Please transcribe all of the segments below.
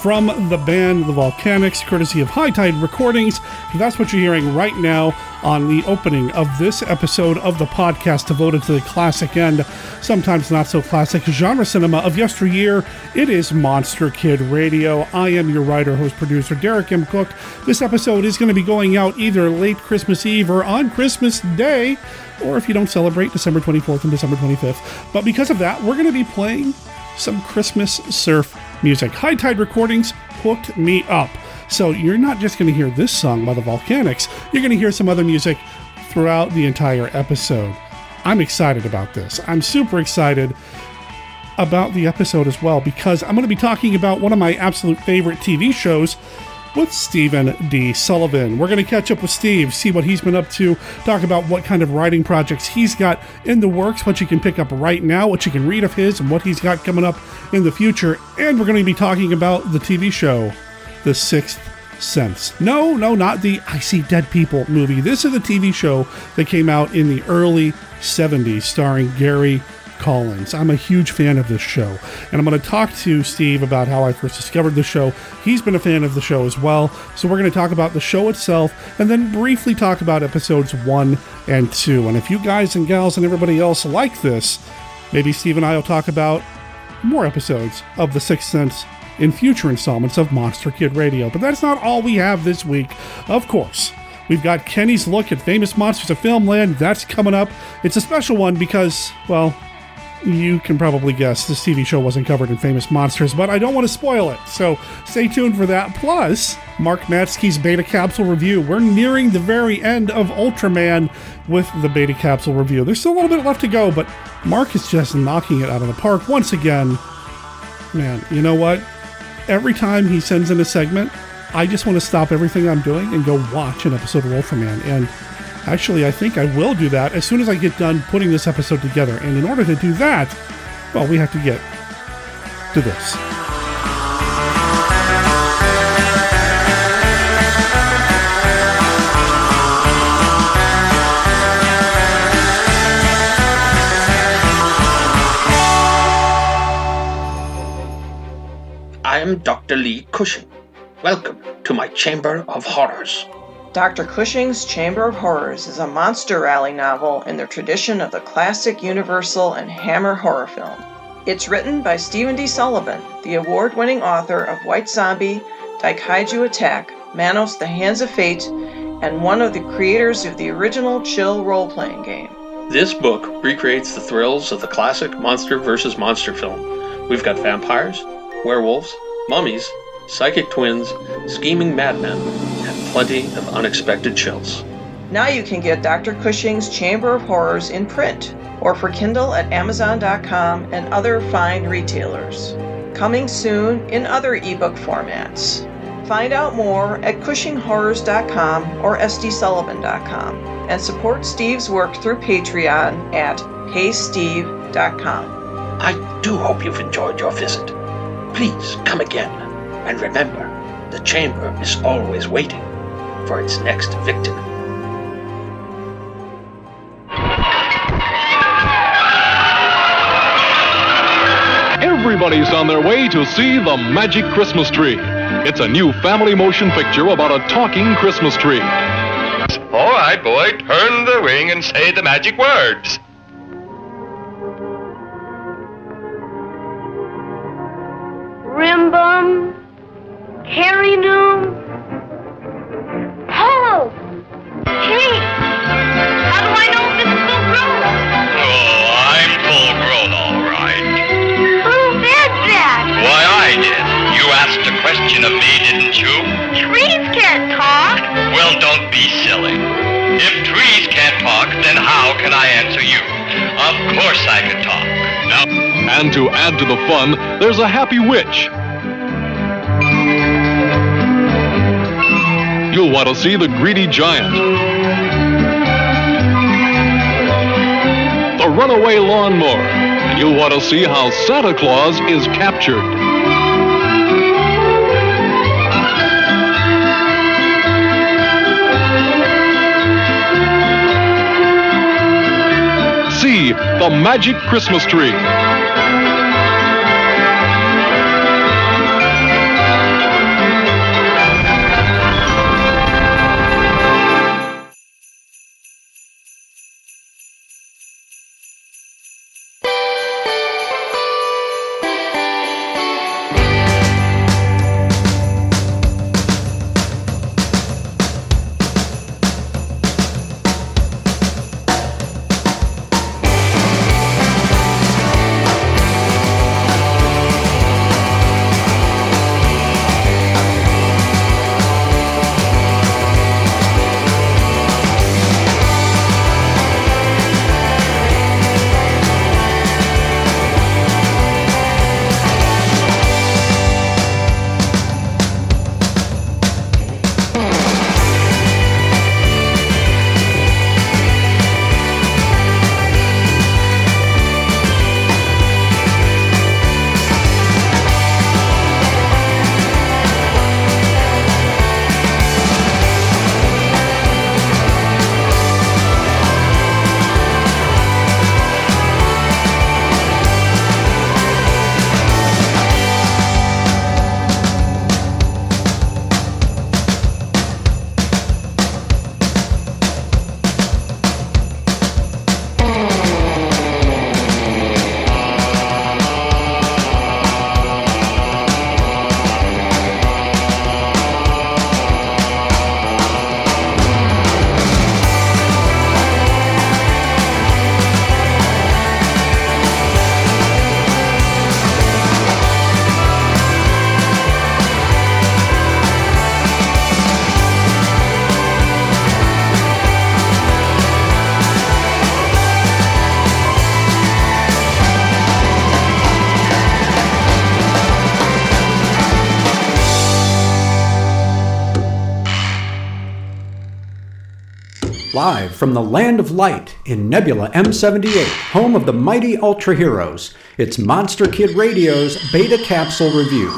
from the band The Volcanics, courtesy of High Tide Recordings. That's what you're hearing right now on the opening of this episode of the podcast devoted to the classic and sometimes not so classic genre cinema of yesteryear. It is Monster Kid Radio. I am your writer, host, producer, Derek M. Koch. This episode is going to be going out either late Christmas Eve or on Christmas Day, or if you don't celebrate, December 24th and December 25th. But because of that, we're going to be playing some Christmas surf music. High Tide Recordings hooked me up. So you're not just going to hear this song by the Volcanics, you're going to hear some other music throughout the entire episode. I'm excited about this. I'm super excited about the episode as well because I'm going to be talking about one of my absolute favorite TV shows with Stephen D. Sullivan. We're going to catch up with Steve, see what he's been up to, talk about what kind of writing projects he's got in the works, what you can pick up right now, what you can read of his, and what he's got coming up in the future. And we're going to be talking about the TV show, The Sixth Sense. No, no, not the I See Dead People movie. This is a TV show that came out in the early 70s starring Gary Collins. I'm a huge fan of this show, and I'm going to talk to Steve about how I first discovered the show. He's been a fan of the show as well, so we're going to talk about the show itself and then briefly talk about episodes one and two. And if you guys and gals and everybody else like this, maybe Steve and I will talk about more episodes of The Sixth Sense in future installments of Monster Kid Radio. But that's not all we have this week, of course. We've got Kenny's look at famous monsters of filmland. That's coming up. It's a special one because, well, you can probably guess this TV show wasn't covered in Famous Monsters, but I don't want to spoil it, so stay tuned for that. Plus, Mark Matsky's Beta Capsule review. We're nearing the very end of Ultraman with the Beta Capsule review. There's still a little bit left to go, but Mark is just knocking it out of the park once again. Man, you know what? Every time he sends in a segment, I just want to stop everything I'm doing and go watch an episode of Ultraman. And Actually, I think I will do that as soon as I get done putting this episode together. And in order to do that, well, we have to get to this. I am Dr. Lee Cushing. Welcome to my Chamber of Horrors. Dr. Cushing's Chamber of Horrors is a monster rally novel in the tradition of the classic Universal and Hammer horror film. It's written by Stephen D. Sullivan, the award winning author of White Zombie, Daikaiju Attack, Manos the Hands of Fate, and one of the creators of the original Chill role playing game. This book recreates the thrills of the classic monster versus monster film. We've got vampires, werewolves, mummies, psychic twins, scheming madmen, plenty of unexpected chills. Now you can get Dr. Cushing's Chamber of Horrors in print or for Kindle at Amazon.com and other fine retailers. Coming soon in other ebook formats. Find out more at CushingHorrors.com or SDSullivan.com and support Steve's work through Patreon at HeySteve.com. I do hope you've enjoyed your visit. Please come again, and remember, the chamber is always waiting for its next victim. Everybody's on their way to see The Magic Christmas Tree. It's a new family motion picture about a talking Christmas tree. All right, boy, turn the ring and say the magic words. Rimbum, Harry Noom, Polo. Hey, how do I know if this is full grown? Oh, I'm full grown, all right. Who said that? Why, I did. You asked a question of me, didn't you? Trees can't talk. Well, don't be silly. If trees can't talk, then how can I answer you? Of course I can talk. Now, And to add to the fun, there's a happy witch. You'll want to see the greedy giant. The runaway lawnmower. And you'll want to see how Santa Claus is captured. See the magic Christmas tree. Live from the Land of Light in Nebula M78, home of the mighty Ultra Heroes, it's Monster Kid Radio's Beta Capsule Review.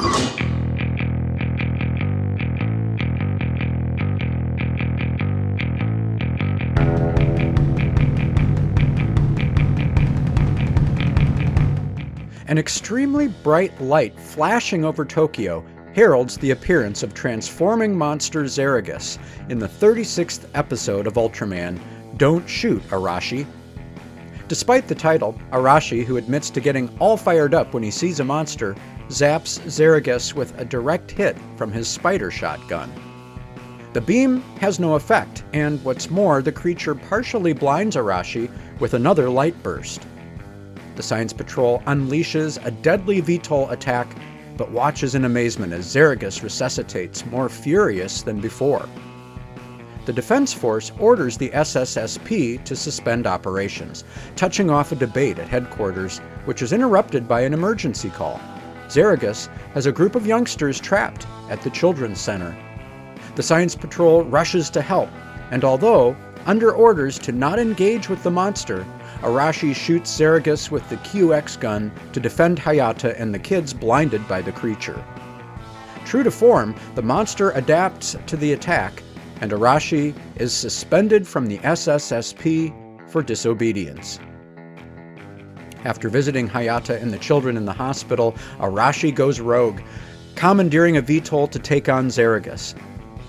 An extremely bright light flashing over Tokyo heralds the appearance of transforming monster Zaragus in the 36th episode of Ultraman Don't Shoot, Arashi. Despite the title, Arashi, who admits to getting all fired up when he sees a monster, zaps Zaragus with a direct hit from his spider shotgun. The beam has no effect, and what's more, the creature partially blinds Arashi with another light burst. The Science Patrol unleashes a deadly VTOL attack, but watches in amazement as Zaragus resuscitates, more furious than before. The Defense Force orders the SSSP to suspend operations, touching off a debate at headquarters, which is interrupted by an emergency call. Zaragus has a group of youngsters trapped at the Children's Center. The Science Patrol rushes to help, and although under orders to not engage with the monster, Arashi shoots Zaragus with the QX gun to defend Hayata and the kids blinded by the creature. True to form, the monster adapts to the attack, and Arashi is suspended from the SSSP for disobedience. After visiting Hayata and the children in the hospital, Arashi goes rogue, commandeering a VTOL to take on Zaragus.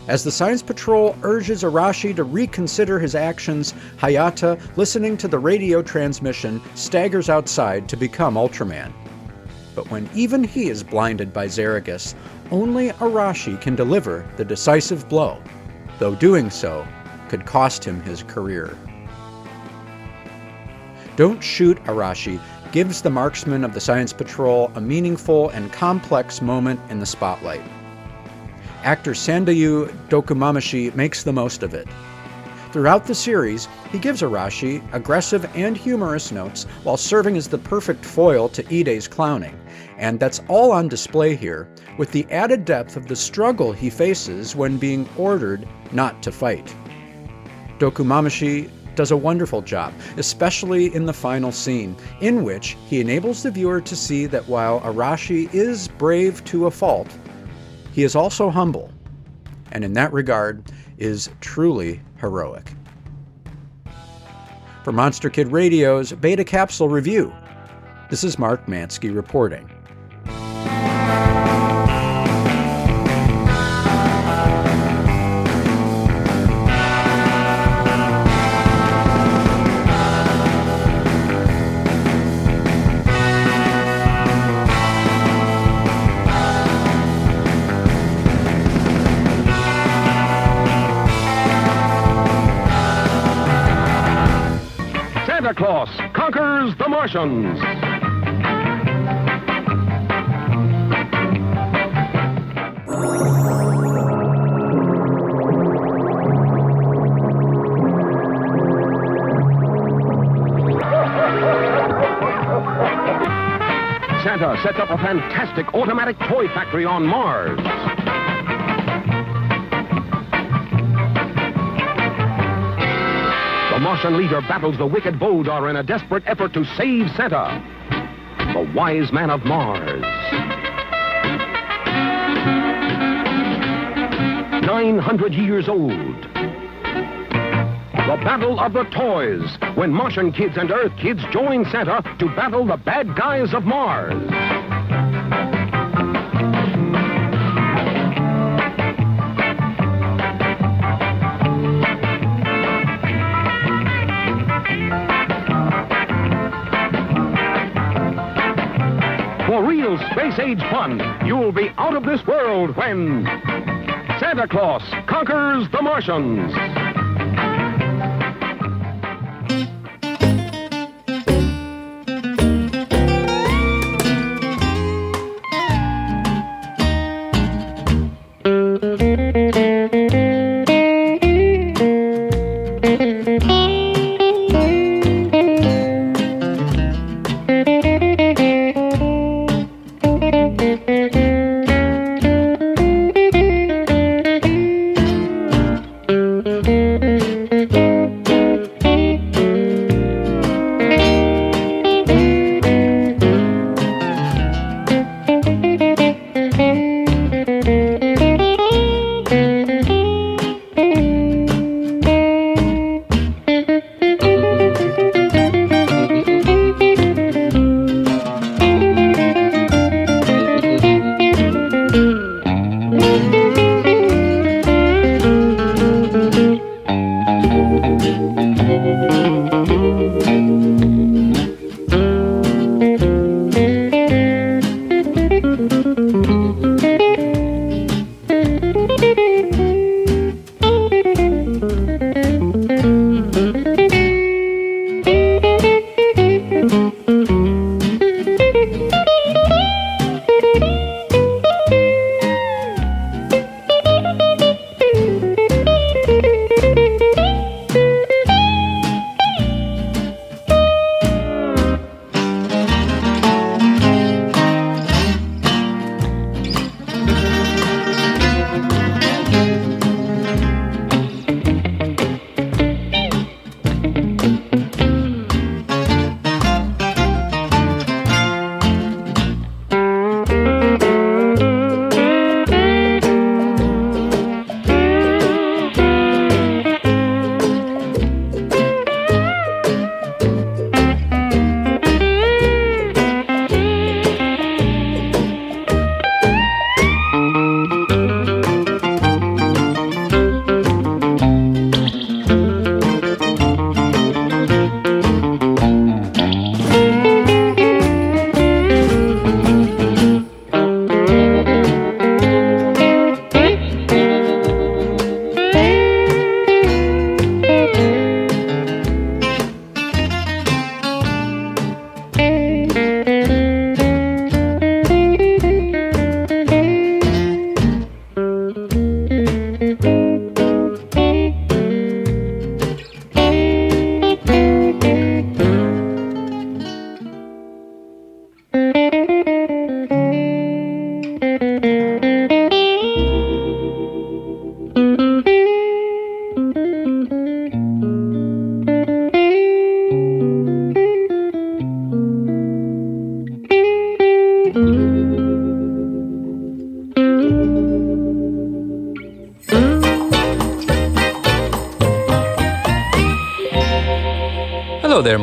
As the Science Patrol urges Arashi to reconsider his actions, Hayata, listening to the radio transmission, staggers outside to become Ultraman. But when even he is blinded by Zaragus, only Arashi can deliver the decisive blow, though doing so could cost him his career. Don't Shoot Arashi gives the marksman of the Science Patrol a meaningful and complex moment in the spotlight. Actor Sandayu Dokumamushi makes the most of it. Throughout the series, he gives Arashi aggressive and humorous notes while serving as the perfect foil to Ide's clowning. And that's all on display here, with the added depth of the struggle he faces when being ordered not to fight. Dokumamushi does a wonderful job, especially in the final scene, in which he enables the viewer to see that while Arashi is brave to a fault, he is also humble, and in that regard is truly heroic. For Monster Kid Radio's Beta Capsule Review, this is Mark Mansky reporting. Martians. Santa sets up a fantastic automatic toy factory on Mars. Martian leader battles the wicked Voldar in a desperate effort to save Santa, the wise man of Mars. 900 years old. The Battle of the Toys, when Martian kids and Earth kids join Santa to battle the bad guys of Mars. Real space age fun, you'll be out of this world when Santa Claus conquers the Martians.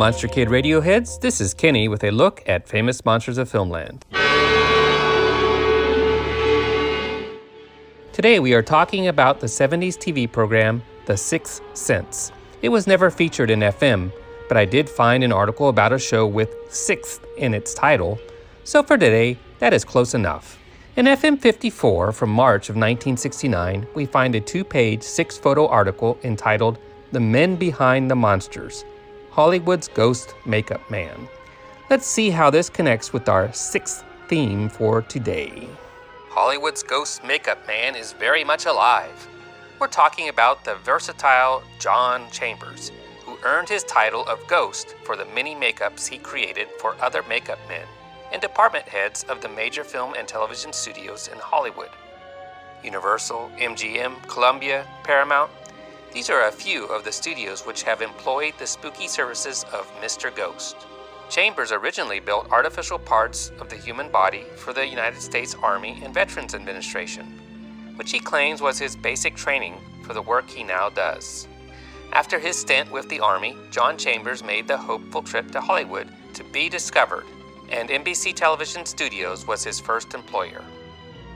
Monster Kid Radioheads. This is Kenny with a look at famous monsters of filmland. Today we are talking about the 70s TV program The Sixth Sense. It was never featured in FM, but I did find an article about a show with sixth in its title, so for today, that is close enough. In FM 54 from March of 1969, we find a two page, six photo article entitled The Men Behind the Monsters Hollywood's Ghost Makeup Man. Let's see how this connects with our sixth theme for today. Hollywood's Ghost Makeup Man is very much alive. We're talking about the versatile John Chambers, who earned his title of Ghost for the many makeups he created for other makeup men and department heads of the major film and television studios in Hollywood. Universal, MGM, Columbia, Paramount, these are a few of the studios which have employed the spooky services of Mr. Ghost. Chambers originally built artificial parts of the human body for the United States Army and Veterans Administration, which he claims was his basic training for the work he now does. After his stint with the Army, John Chambers made the hopeful trip to Hollywood to be discovered, and NBC Television Studios was his first employer.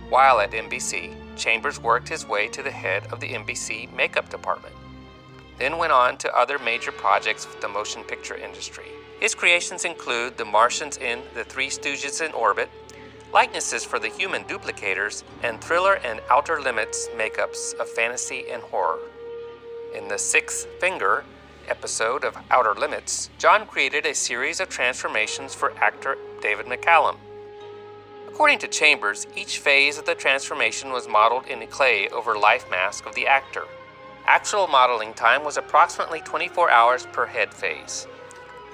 While at NBC, Chambers worked his way to the head of the NBC makeup department, then went on to other major projects with the motion picture industry. His creations include The Martians in The Three Stooges in Orbit, likenesses for the human duplicators, and thriller and outer limits makeups of fantasy and horror. In The Sixth Finger episode of Outer Limits, John created a series of transformations for actor David McCallum. According to Chambers, each phase of the transformation was modeled in clay over life mask of the actor. Actual modeling time was approximately 24 hours per head phase.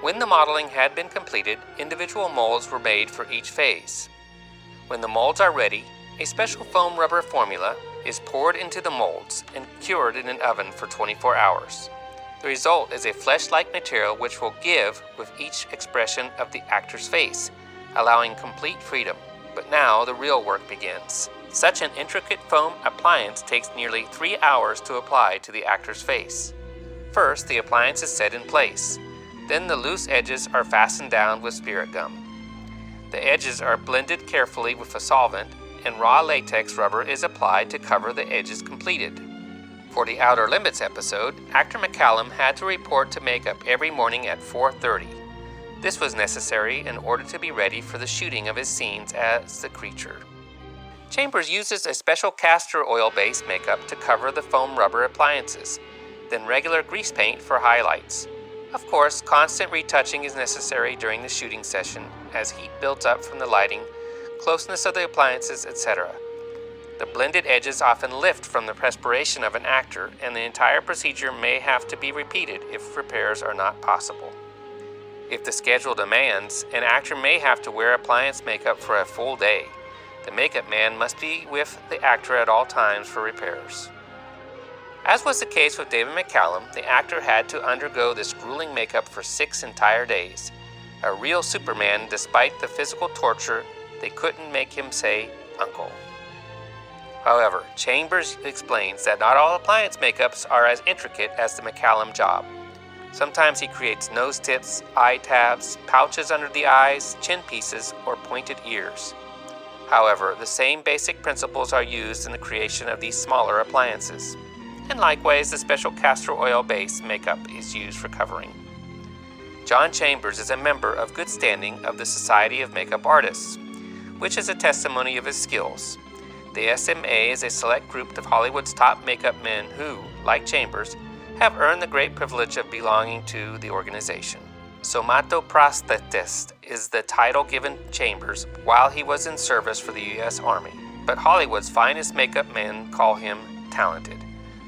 When the modeling had been completed, individual molds were made for each phase. When the molds are ready, a special foam rubber formula is poured into the molds and cured in an oven for 24 hours. The result is a flesh like material which will give with each expression of the actor's face, allowing complete freedom. But now the real work begins. Such an intricate foam appliance takes nearly three hours to apply to the actor's face. First, the appliance is set in place. Then the loose edges are fastened down with spirit gum. The edges are blended carefully with a solvent, and raw latex rubber is applied to cover the edges completed. For the Outer Limits episode, actor McCallum had to report to makeup every morning at 4:30. This was necessary in order to be ready for the shooting of his scenes as the creature. Chambers uses a special castor oil-based makeup to cover the foam rubber appliances, then regular grease paint for highlights. Of course, constant retouching is necessary during the shooting session as heat builds up from the lighting, closeness of the appliances, etc. The blended edges often lift from the perspiration of an actor, and the entire procedure may have to be repeated if repairs are not possible. If the schedule demands, an actor may have to wear appliance makeup for a full day. The makeup man must be with the actor at all times for repairs. As was the case with David McCallum, the actor had to undergo this grueling makeup for six entire days. A real Superman, despite the physical torture, they couldn't make him say, Uncle. However, Chambers explains that not all appliance makeups are as intricate as the McCallum job. Sometimes he creates nose tips, eye tabs, pouches under the eyes, chin pieces, or pointed ears. However, the same basic principles are used in the creation of these smaller appliances and likewise the special castor oil base makeup is used for covering. John Chambers is a member of good standing of the Society of Makeup Artists, which is a testimony of his skills. The SMA is a select group of Hollywood's top makeup men who, like Chambers, have earned the great privilege of belonging to the organization. Somatoprosthetist is the title given Chambers while he was in service for the U.S. Army, but Hollywood's finest makeup men call him talented.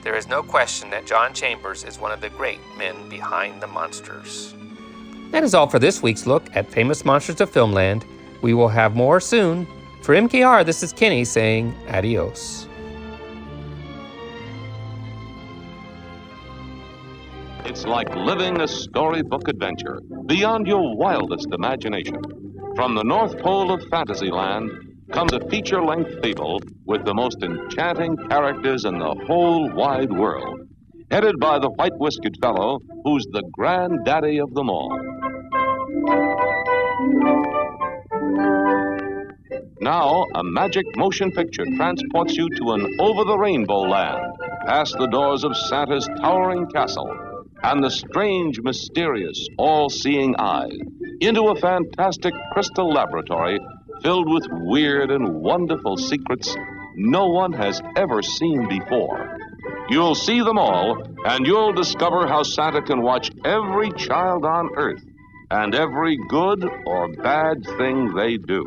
There is no question that John Chambers is one of the great men behind the monsters. That is all for this week's look at famous monsters of Filmland. We will have more soon. For MKR, this is Kenny saying adios. It's like living a storybook adventure beyond your wildest imagination. From the North Pole of Fantasyland comes a feature length fable with the most enchanting characters in the whole wide world. headed by the white whiskered fellow who's the granddaddy of them all. Now, a magic motion picture transports you to an over the rainbow land, past the doors of Santa's towering castle and the strange, mysterious, all seeing eye, into a fantastic crystal laboratory filled with weird and wonderful secrets no one has ever seen before. You'll see them all, and you'll discover how Santa can watch every child on earth and every good or bad thing they do.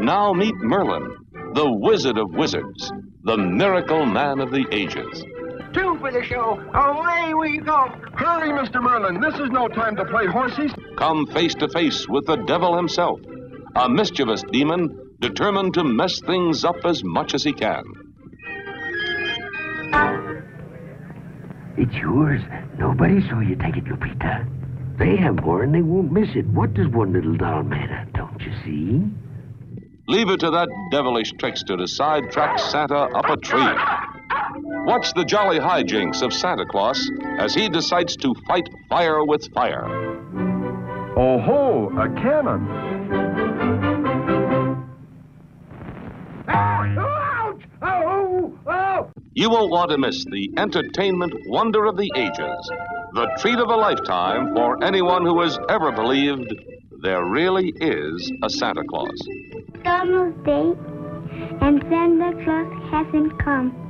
Now meet Merlin, the Wizard of Wizards, the miracle man of the ages. Two for the show. Away we go. Hurry, Mr. Merlin. This is no time to play horses. Come face to face with the devil himself, a mischievous demon determined to mess things up as much as he can. It's yours. Nobody saw you take it, Lupita. They have more and they won't miss it. What does one little doll matter, don't you see? Leave it to that devilish trickster to sidetrack Santa up a tree. Watch the jolly hijinks of Santa Claus as he decides to fight fire with fire. Oh ho, a cannon. Ouch! Oh! Oh! You won't want to miss the entertainment wonder of the ages, the treat of a lifetime for anyone who has ever believed there really is a Santa Claus. It's almost day, and Santa Claus hasn't come.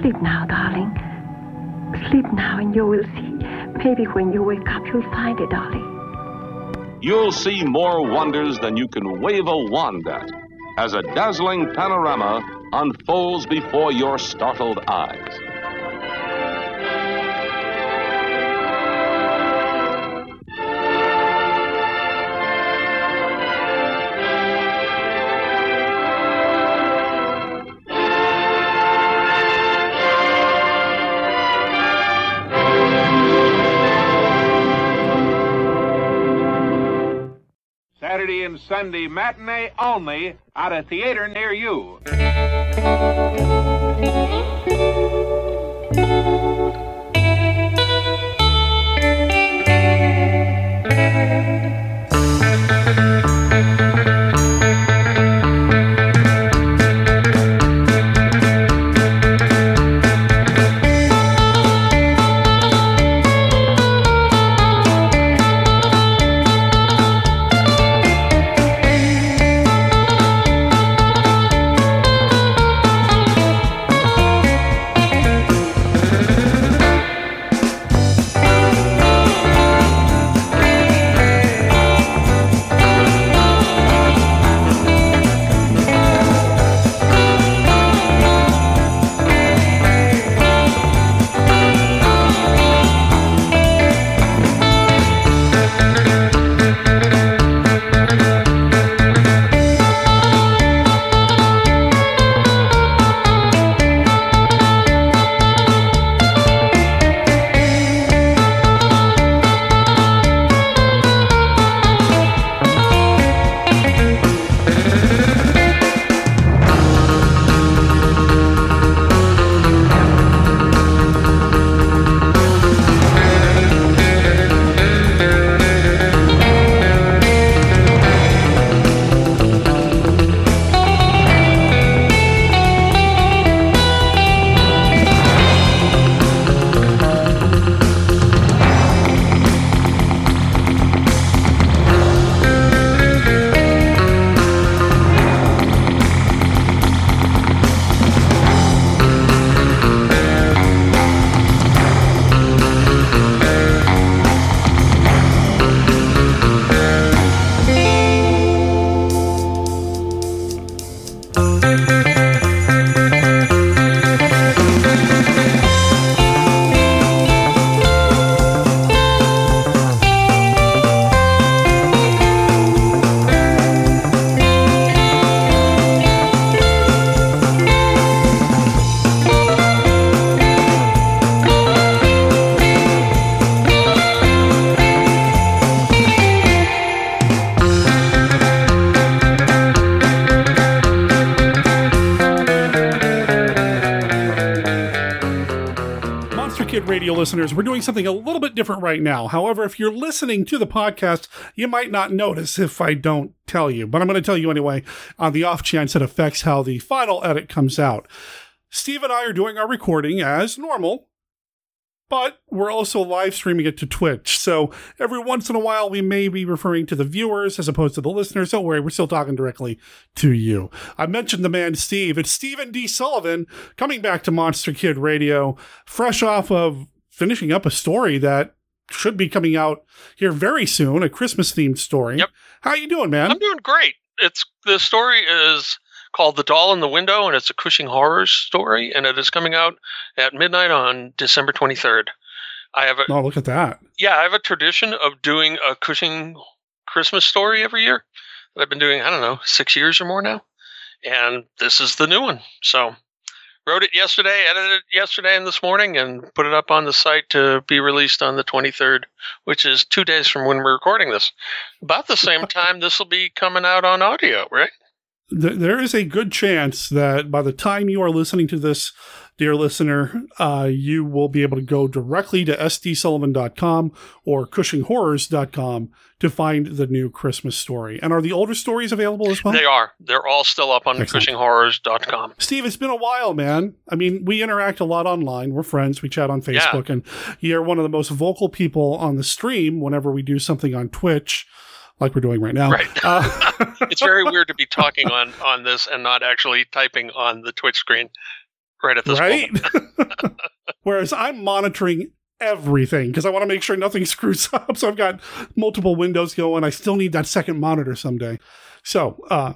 Sleep now, darling. Sleep now, and you will see. Maybe when you wake up, you'll find it, darling. You'll see more wonders than you can wave a wand at as a dazzling panorama unfolds before your startled eyes. And Sunday matinee only at a theater near you. Listeners, we're doing something a little bit different right now. However, if you're listening to the podcast, you might not notice if I don't tell you, but I'm going to tell you anyway on the off chance it affects how the final edit comes out. Steve and I are doing our recording as normal, but we're also live streaming it to Twitch. So every once in a while, we may be referring to the viewers as opposed to the listeners. Don't worry, we're still talking directly to you. I mentioned the man Steve. It's Stephen D. Sullivan coming back to Monster Kid Radio, fresh off of finishing up a story that should be coming out here very soon, a Christmas themed story. Yep. How are you doing, man? I'm doing great. It's the story is called The Doll in the Window, and it's a Cushing horror story, and it is coming out at midnight on December 23rd. I have a oh, look at that. Yeah, I have a tradition of doing a Cushing Christmas story every year that I've been doing. I don't know, six years or more now, and this is the new one. So, wrote it yesterday, edited it yesterday and this morning, and put it up on the site to be released on the 23rd, which is two days from when we're recording this. About the same time, this will be coming out on audio, right? there is a good chance that by the time you are listening to this, dear listener, uh, you will be able to go directly to sdsullivan.com or cushinghorrors.com to find the new Christmas story. And are the older stories available as well? They are. They're all still up on Excellent. cushinghorrors.com. Steve, it's been a while, man. I mean, we interact a lot online. We're friends. We chat on Facebook. Yeah. And you're one of the most vocal people on the stream whenever we do something on Twitch like we're doing right now. Right. Uh, it's very weird to be talking on on this and not actually typing on the Twitch screen right at this point. right? moment. Whereas I'm monitoring everything because I want to make sure nothing screws up. So I've got multiple windows going. I still need that second monitor someday. So uh,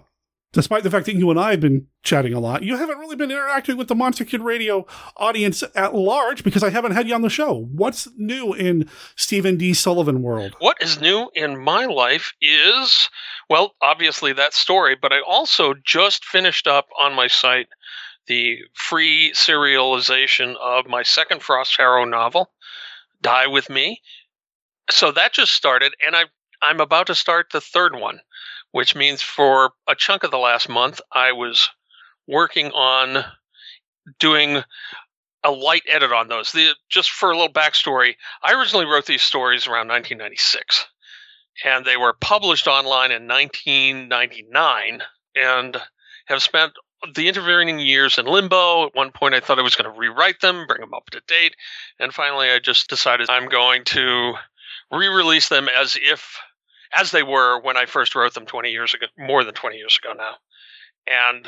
despite the fact that you and I have been chatting a lot, you haven't really been interacting with the Monster Kid Radio audience at large because I haven't had you on the show. What's new in Stephen D. Sullivan world? What is new in my life is, well, obviously that story, but I also just finished up on my site the free serialization of my second Frost Harrow novel, Die With Me. So that just started, and I I'm about to start the third one which means for a chunk of the last month, I was working on doing a light edit on those. The, just for a little backstory, I originally wrote these stories around 1996, and they were published online in 1999, and have spent the intervening years in limbo. At one point, I thought I was going to rewrite them, bring them up to date, and finally, I just decided I'm going to re-release them as if as they were when I first wrote them 20 years ago, more than 20 years ago now, and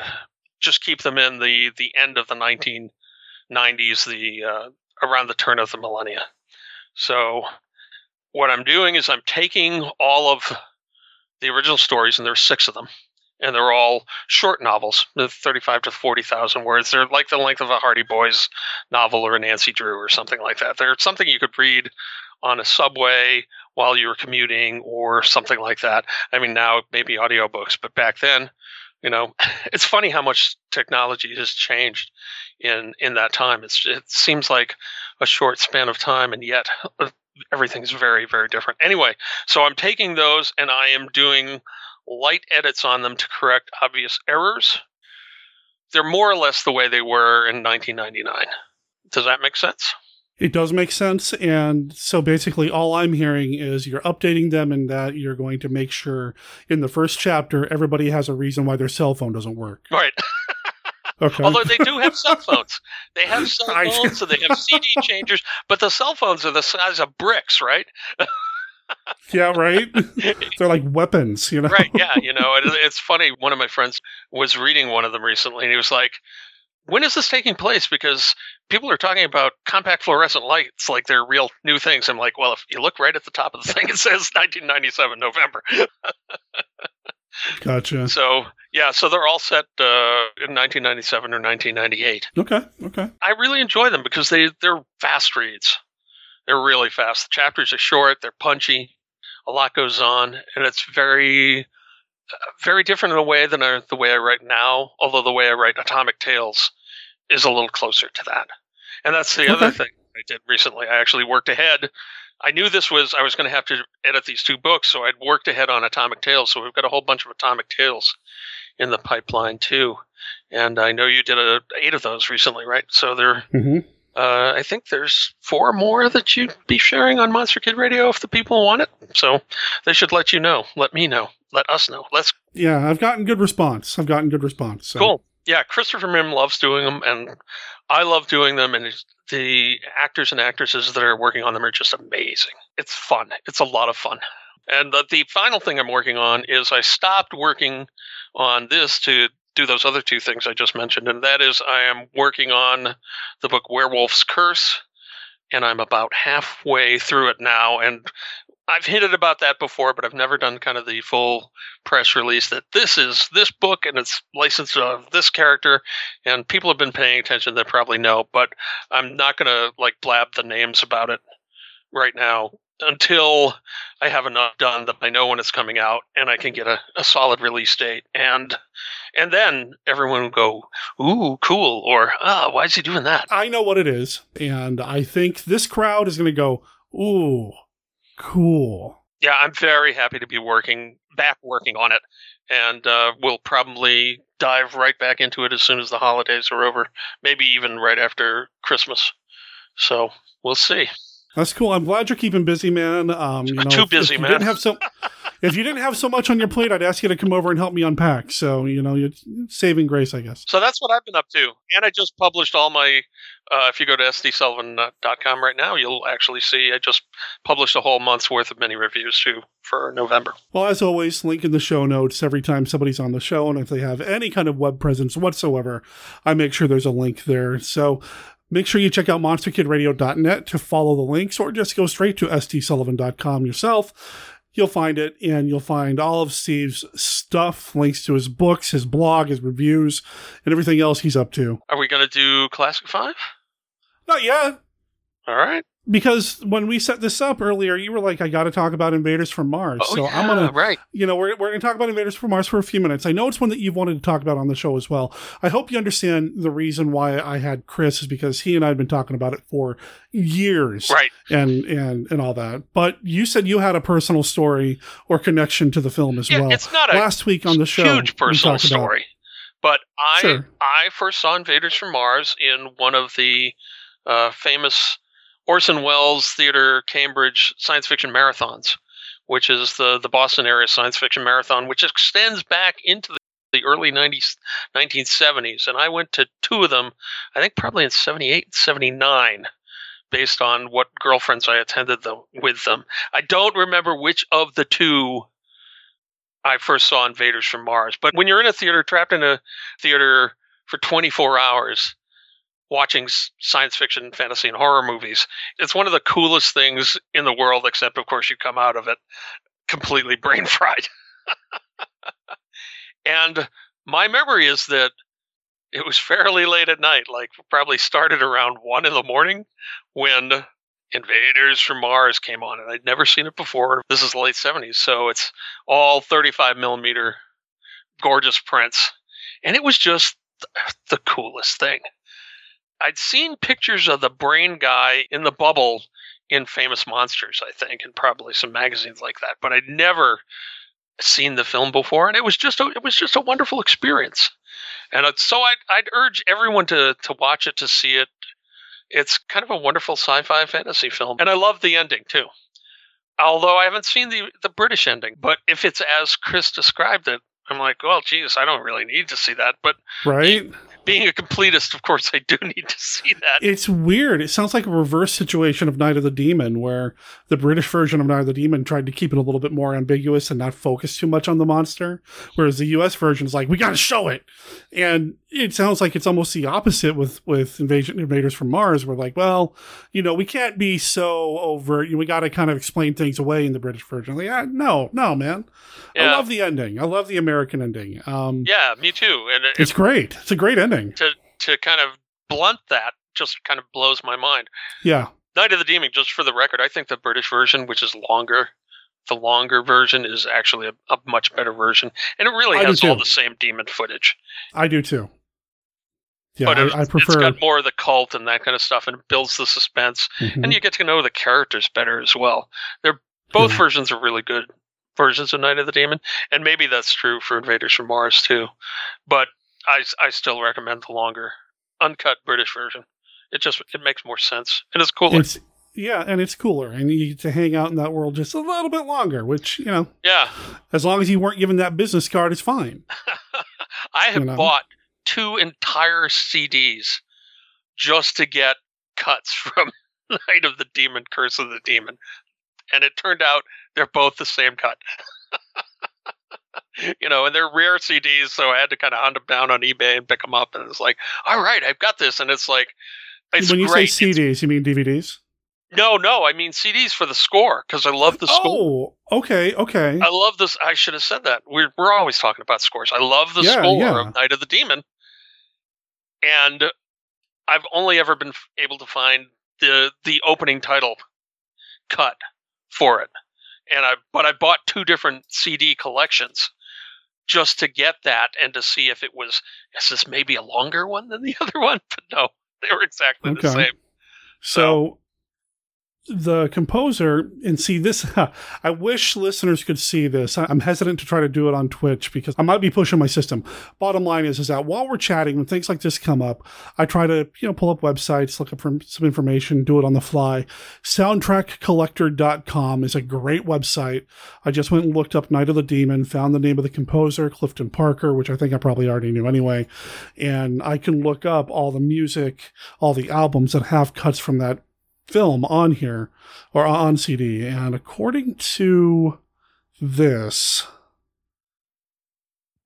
just keep them in the the end of the 1990s, the uh, around the turn of the millennia. So what I'm doing is I'm taking all of the original stories, and there's six of them, and they're all short novels, 35 to 40,000 words. They're like the length of a Hardy Boys novel or a Nancy Drew or something like that. They're something you could read on a subway while you were commuting or something like that. I mean, now maybe audiobooks, but back then, you know, it's funny how much technology has changed in in that time. It's it seems like a short span of time, and yet everything's very very different. Anyway, so I'm taking those and I am doing light edits on them to correct obvious errors. They're more or less the way they were in 1999. Does that make sense? it does make sense. And so basically, all I'm hearing is you're updating them and that you're going to make sure in the first chapter everybody has a reason why their cell phone doesn't work. Right. Okay. Although they do have cell phones. They have cell phones, so they have CD changers, but the cell phones are the size of bricks, right? yeah, right. They're like weapons, you know. Right. Yeah. You know, it, it's funny. One of my friends was reading one of them recently, and he was like, when is this taking place? Because people are talking about compact fluorescent lights like they're real new things. I'm like, well, if you look right at the top of the thing, it says 1997 November. gotcha. So yeah, so they're all set uh, in 1997 or 1998. Okay. Okay. I really enjoy them because they they're fast reads. They're really fast. The chapters are short. They're punchy. A lot goes on, and it's very very different in a way than I, the way I write now. Although the way I write Atomic Tales is a little closer to that. And that's the okay. other thing I did recently. I actually worked ahead. I knew this was I was going to have to edit these two books, so I'd worked ahead on Atomic Tales. So we've got a whole bunch of Atomic Tales in the pipeline too. And I know you did a, eight of those recently, right? So they're mm-hmm. Uh, I think there's four more that you'd be sharing on Monster Kid Radio if the people want it. So they should let you know. Let me know. Let us know. Let's Yeah, I've gotten good response. I've gotten good response. So. Cool. Yeah, Christopher Mihm loves doing them, and I love doing them. And the actors and actresses that are working on them are just amazing. It's fun. It's a lot of fun. And the, the final thing I'm working on is I stopped working on this to do those other two things I just mentioned, and that is I am working on the book Werewolf's Curse, and I'm about halfway through it now. And I've hinted about that before, but I've never done kind of the full press release that this is this book and it's licensed of this character. And people have been paying attention they probably know, but I'm not to like blab the names about it right now until I have enough done that I know when it's coming out and I can get a, a solid release date. And and then everyone will go, "Ooh, cool," or "Ah, why is he doing that?" I know what it is, and I think this crowd is going to go, "Ooh, cool." yeah, I'm very happy to be working back working on it, and uh, we'll probably dive right back into it as soon as the holidays are over, maybe even right after Christmas. So we'll see. That's cool. I'm glad you're keeping busy, man. Um, you know, Too if- busy, if you man. Didn't have so, if you didn't have so much on your plate, I'd ask you to come over and help me unpack. So you know, you're saving grace, I guess. So that's what I've been up to, and I just published all my. Uh, if you go to sdsullivan.com right now, you'll actually see I just published a whole month's worth of mini reviews too for November. Well, as always, link in the show notes every time somebody's on the show, and if they have any kind of web presence whatsoever, I make sure there's a link there. So make sure you check out monsterkidradio.net to follow the links, or just go straight to sdsullivan.com yourself. You'll find it, and you'll find all of Steve's stuff, links to his books, his blog, his reviews, and everything else he's up to. Are we going to do Classic Five? Not yet. All right. Because when we set this up earlier, you were like, I got to talk about Invaders from Mars. Oh, so I'm going to, right. you know, we're, we're going to talk about Invaders from Mars for a few minutes. I know it's one that you've wanted to talk about on the show as well. I hope you understand the reason why I had Chris is because he and I had been talking about it for years. Right. And, and, and all that. But you said you had a personal story or connection to the film as Yeah, well. it's not a Last week on the show. huge personal talked about- story. But I Sure. I first saw Invaders from Mars in one of the uh, famous Orson Welles Theater Cambridge science fiction marathons, which is the the Boston area science fiction marathon, which extends back into the, the early 90s 1970s. And I went to two of them, I think probably in 78 and 79 based on what girlfriends I attended them with them. I don't remember which of the two I first saw Invaders from Mars. But when you're in a theater, trapped in a theater for 24 hours, watching science fiction, fantasy, and horror movies, it's one of the coolest things in the world. Except, of course, you come out of it completely brain fried. and my memory is that it was fairly late at night, like probably started around one in the morning when Invaders from Mars came on, and I'd never seen it before. This is the late 70s, so it's all 35 millimeter gorgeous prints. And it was just the coolest thing. I'd seen pictures of the brain guy in the bubble in Famous Monsters, I think, and probably some magazines like that, but I'd never seen the film before, and it was just a, it was just a wonderful experience. And so I'd, I'd urge everyone to to watch it, to see it. It's kind of a wonderful sci-fi fantasy film, and I love the ending too. Although I haven't seen the the British ending, but if it's as Chris described it, I'm like, well, geez, I don't really need to see that. But Right? Being a completist, of course, I do need to see that. It's weird. It sounds like a reverse situation of Night of the Demon, where the British version of Night of the Demon tried to keep it a little bit more ambiguous and not focus too much on the monster, whereas the U.S. version is like, we got to show it. And it sounds like it's almost the opposite with with Invasion Invaders from Mars. We're like, well, you know, we can't be so overt. We got to kind of explain things away in the British version. Like, ah, no, no, man. I love the ending. I love the American ending. Um, Yeah, me too. And it, it's great. It's a great ending. to to kind of blunt that just kind of blows my mind. Yeah. Night of the Demon, just for the record, I think the British version, which is longer, the longer version is actually a, a much better version, and it really I has all the same demon footage. I do too. Yeah, but it, I, I prefer. it's got more of the cult and that kind of stuff, and it builds the suspense, Mhm. and you get to know the characters better as well. They're both Yeah. versions are really good versions of Night of the Demon, and maybe that's true for Invaders from Mars too. But I I still recommend the longer, uncut British version. It just it makes more sense and it's cooler. It's yeah, and it's cooler, and you get to hang out in that world just a little bit longer. Which you know, yeah, as long as you weren't given that business card, it's fine. I have You know? bought two entire CDs just to get cuts from Night of the Demon, Curse of the Demon, and it turned out they're both the same cut. you know, and they're rare CDs, so I had to kind of hunt them down on eBay and pick them up. And it's like, all right, I've got this, and it's like, it's when you great. say CDs, you mean DVDs? no, no, I mean CDs for the score because I love the score. Oh, okay, okay. I love this. I should have said that. We're we're always talking about scores. I love the Yeah, score yeah. of Night of the Demon, and I've only ever been able to find the the opening title cut for it, and I but I bought two different CD collections just to get that and to see if it was is this maybe a longer one than the other one, but no, they were exactly the Okay. same. So the composer, and see this, I wish listeners could see this. I'm hesitant to try to do it on Twitch because I might be pushing my system. Bottom line is, is that while we're chatting, when things like this come up, I try to, you know, pull up websites, look up for some information, do it on the fly. Soundtrackcollector.com is a great website. I just went and looked up Night of the Demon, found the name of the composer, Clifton Parker, which I think I probably already knew anyway. And I can look up all the music, all the albums that have cuts from that film on here or on CD. And according to this,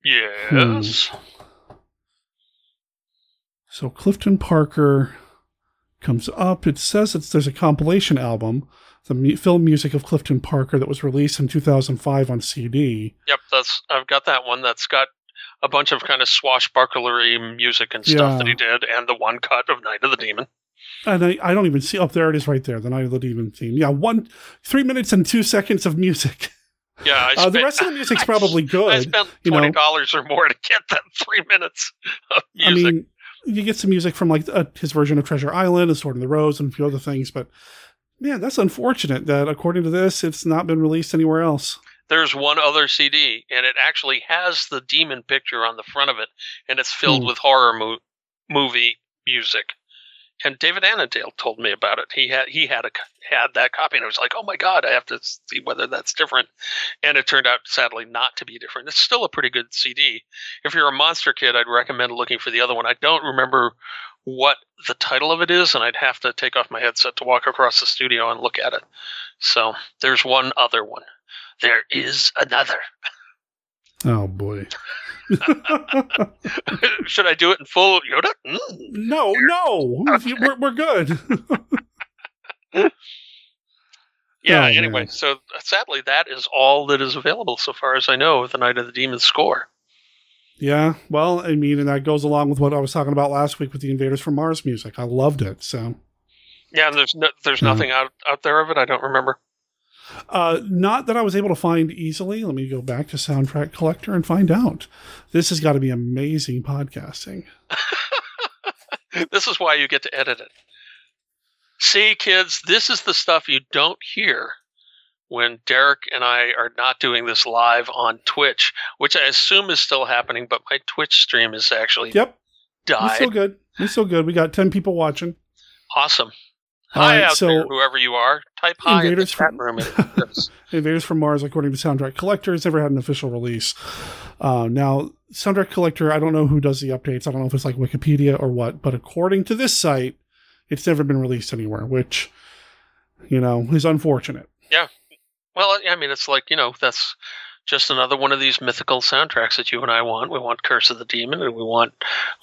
Yes. Hmm. so Clifton Parker comes up. It says it's there's a compilation album, the mu- film music of Clifton Parker that was released in 2005 on CD. Yep, that's I've got that one that's got a bunch of kind of swashbucklery music and stuff Yeah. that he did, and the one cut of Night of the Demon. And I, I don't even see. Oh, there it is, right there. The Night of the Demon theme. Yeah, one, three minutes and two seconds of music. Yeah, I Uh, the rest of the music's probably good. I spent you know. twenty dollars or more to get that three minutes of music. I mean, you get some music from like uh, his version of Treasure Island, and Sword in the Rose, and a few other things. But man, that's unfortunate that according to this, it's not been released anywhere else. There's one other CD, and it actually has the demon picture on the front of it, and it's filled Hmm. with horror mo- movie music. And David Annandale told me about it. He had he had a had that copy, and I was like, "Oh my god, I have to see whether that's different." And it turned out, sadly, not to be different. It's still a pretty good CD. If you're a monster kid, I'd recommend looking for the other one. I don't remember what the title of it is, and I'd have to take off my headset to walk across the studio and look at it. So there's one other one. There is another. Oh boy. Should I do it in full Yoda? Mm. No, no, we're we're good. Yeah. Oh, anyway, man. so sadly, that is all that is available so far as I know of the Night of the Demons score. yeah, well, I mean, and that goes along with what I was talking about last week with the Invaders from Mars music. I loved it. So, Yeah, and there's no, there's Yeah. nothing out out there of it. I don't remember. Uh, not that I was able to find easily. Let me go back to Soundtrack Collector and find out. This has got to be amazing podcasting. this is why you get to edit it. See, kids, this is the stuff you don't hear when Derek and I are not doing this live on Twitch, which I assume is still happening, but my Twitch stream is actually Yep, we're died. still good. We're still good. We got ten people watching. Awesome. Hi right, out so- there, whoever you are. Type hi in the Invaders chat from- room. and- yes. Invaders from Mars, according to Soundtrack Collector, has never had an official release. Uh, now, Soundtrack Collector, I don't know who does the updates. I don't know if it's like Wikipedia or what, but according to this site, it's never been released anywhere, which, you know, is unfortunate. Yeah. Well, I mean, it's like, you know, that's just another one of these mythical soundtracks that you and I want. We want Curse of the Demon, and we want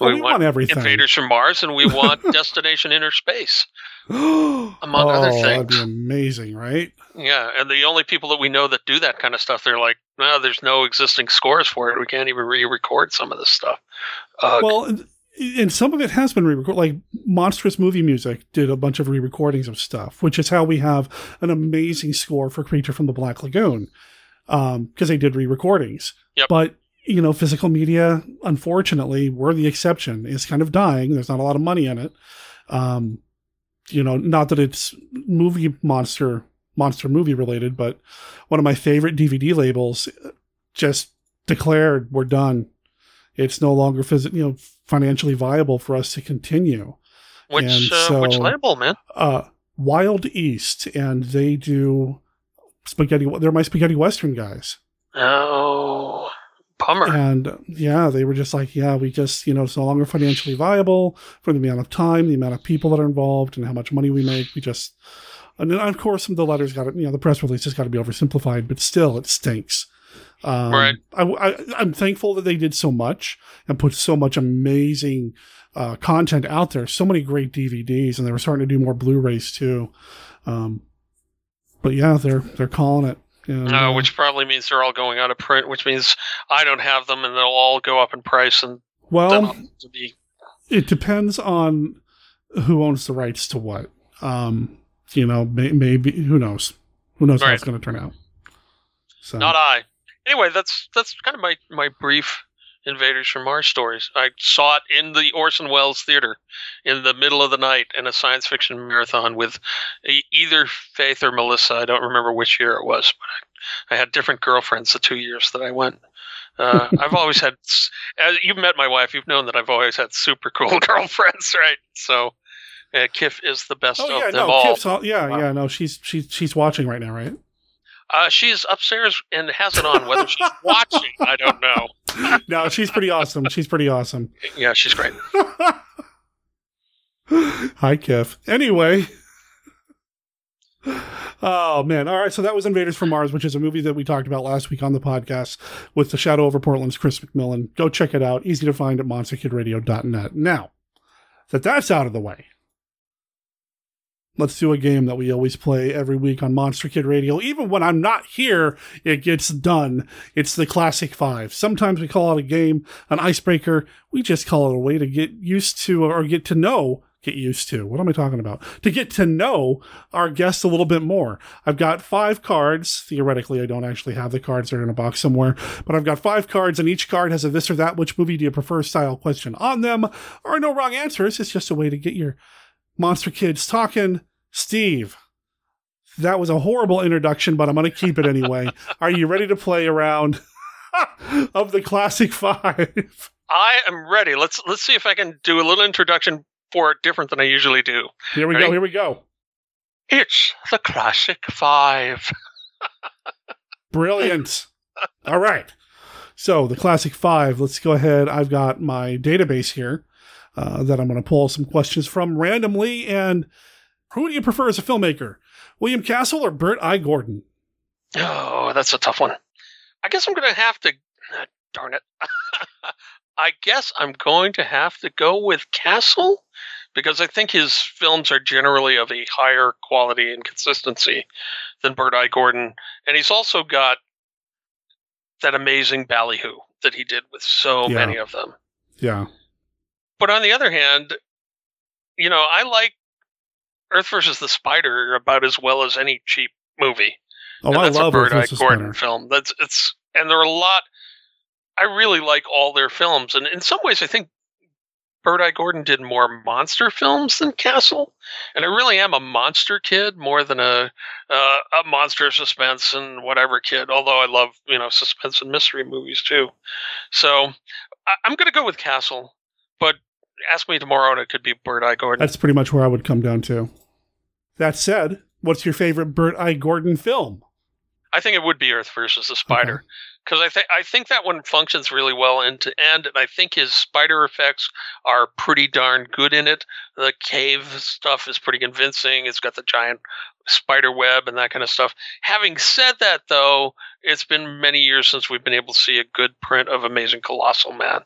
Oh, we want everything. Invaders from Mars, and we want Destination Inner Space. Among other Oh, That'd be things. amazing, right? Yeah, and the only people that we know that do that kind of stuff, they're like, no, there's no existing scores for it. We can't even re-record some of this stuff. Uh, well, and, and some of it has been re-recorded. Like Monstrous Movie Music did a bunch of re-recordings of stuff, which is how we have an amazing score for Creature from the Black Lagoon, because they did re-recordings. Yep. But you know, physical media, unfortunately, we're the exception. Is kind of dying. There's not a lot of money in it. Um, you know, not that it's movie monster monster movie related, but one of my favorite DVD labels just declared we're done. It's no longer phys- you know financially viable for us to continue. Which And uh, which so- label, man? Uh, Wild East, and they do spaghetti. They're my spaghetti western guys. Oh, bummer. And yeah, they were just like, yeah, we just, you know, it's no longer financially viable for the amount of time, the amount of people that are involved, and how much money we make. We just, and then of course, some of the letters got to, you know, the press release has got to be oversimplified, but still, it stinks. Um, Right. I, I, I'm thankful that they did so much and put so much amazing uh, content out there, so many great DVDs, and they were starting to do more Blu-rays too. Um, but yeah, they're they're calling it. And, Uh, which probably means they're all going out of print, which means I don't have them, and they'll all go up in price. And Well, then I'll have to be it depends on who owns the rights to what. Um, you know, may, maybe who knows? Who knows how it's going to turn out? So not I. Anyway, that's that's kind of my my brief Invaders from Mars stories. I saw it in the Orson Welles Theater in the middle of the night in a science fiction marathon with either Faith or Melissa. I don't remember which year it was, but I, I had different girlfriends the two years that I went. Uh, I've always had. As you've met my wife, you've known that I've always had super cool girlfriends, right? So, uh, Kif is the best Oh of yeah, them no, all. Kip's all, yeah, yeah, no, she's she's she's watching right now, right? Uh, she's upstairs and has it on. Whether she's watching, I don't know. no, she's pretty awesome. She's pretty awesome. Yeah, she's great. Hi, Kif. Anyway. Oh man! All right, so that was Invaders from Mars, which is a movie that we talked about last week on the podcast with the Shadow over Portland's Chris McMillan. Go check it out. Easy to find at monsterkidradio.net. Now that that's out of the way, let's do a game that we always play every week on Monster Kid Radio. Even when I'm not here, it gets done. It's the Classic Five. Sometimes we call it a game, an icebreaker. We just call it a way to get used to or get to know. Get used to. What am I talking about? To get to know our guests a little bit more. I've got five cards. Theoretically, I don't actually have the cards. They're in a box somewhere. But I've got five cards, and each card has a this or that. Which movie do you prefer style question on them. Are no wrong answers. It's just a way to get your monster kids talking. Steve, that was a horrible introduction, but I'm going to keep it anyway. Are you ready to play around of the classic five? I am ready. Let's let's see if I can do a little introduction for it different than I usually do. Here we Ready? go. Here we go. It's the classic five. Brilliant. All right. So the classic five. Let's go ahead. I've got my database here uh, that I'm going to pull some questions from randomly. And who do you prefer as a filmmaker, William Castle or Bert I. Gordon? Oh, that's a tough one. I guess I'm going to have to. uh, darn it. I guess I'm going to have to go with Castle because I think his films are generally of a higher quality and consistency than Bert I. Gordon. And he's also got that amazing ballyhoo that he did with so Yeah. many of them. Yeah. But on the other hand, you know, I like Earth versus the Spider about as well as any cheap movie. Oh, And I that's love a Earth Bird Eye versus Gordon Spider. film. That's it's and there are a lot. I really like all their films, and in some ways, I think Bert I. Gordon did more monster films than Castle. And I really am a monster kid more than a uh, a monster suspense and whatever kid. Although I love you know suspense and mystery movies too. So I, I'm going to go with Castle, but ask me tomorrow, and it could be Bert I. Gordon. That's pretty much where I would come down to. That said, what's your favorite Bert I. Gordon film? I think it would be Earth versus the Spider because I think I think that one functions really well end to end, and I think his spider effects are pretty darn good in it. The cave stuff is pretty convincing. It's got the giant spider web and that kind of stuff. Having said that, though, it's been many years since we've been able to see a good print of Amazing Colossal Man,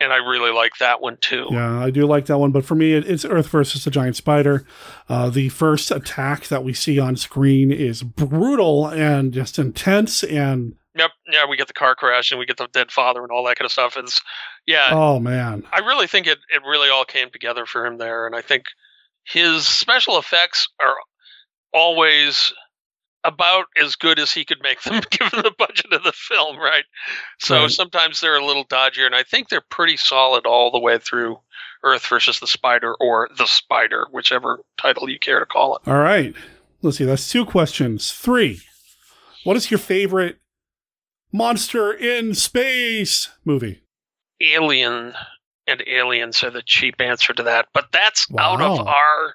and I really like that one too. Yeah, I do like that one, but for me, it, it's Earth versus the Giant Spider. Uh, the first attack that we see on screen is brutal and just intense, and Yep, yeah, we get the car crash and we get the dead father and all that kind of stuff. It's yeah, oh man, I really think it, it really all came together for him there, and I think his special effects are always about as good as he could make them, given the budget of the film, right? So Right. sometimes they're a little dodgier, and I think they're pretty solid all the way through Earth versus the Spider or the Spider, whichever title you care to call it. all right. Let's see, that's two questions. Three. What is your favorite monster in space movie? Alien and Aliens are the cheap answer to that. But that's out of our.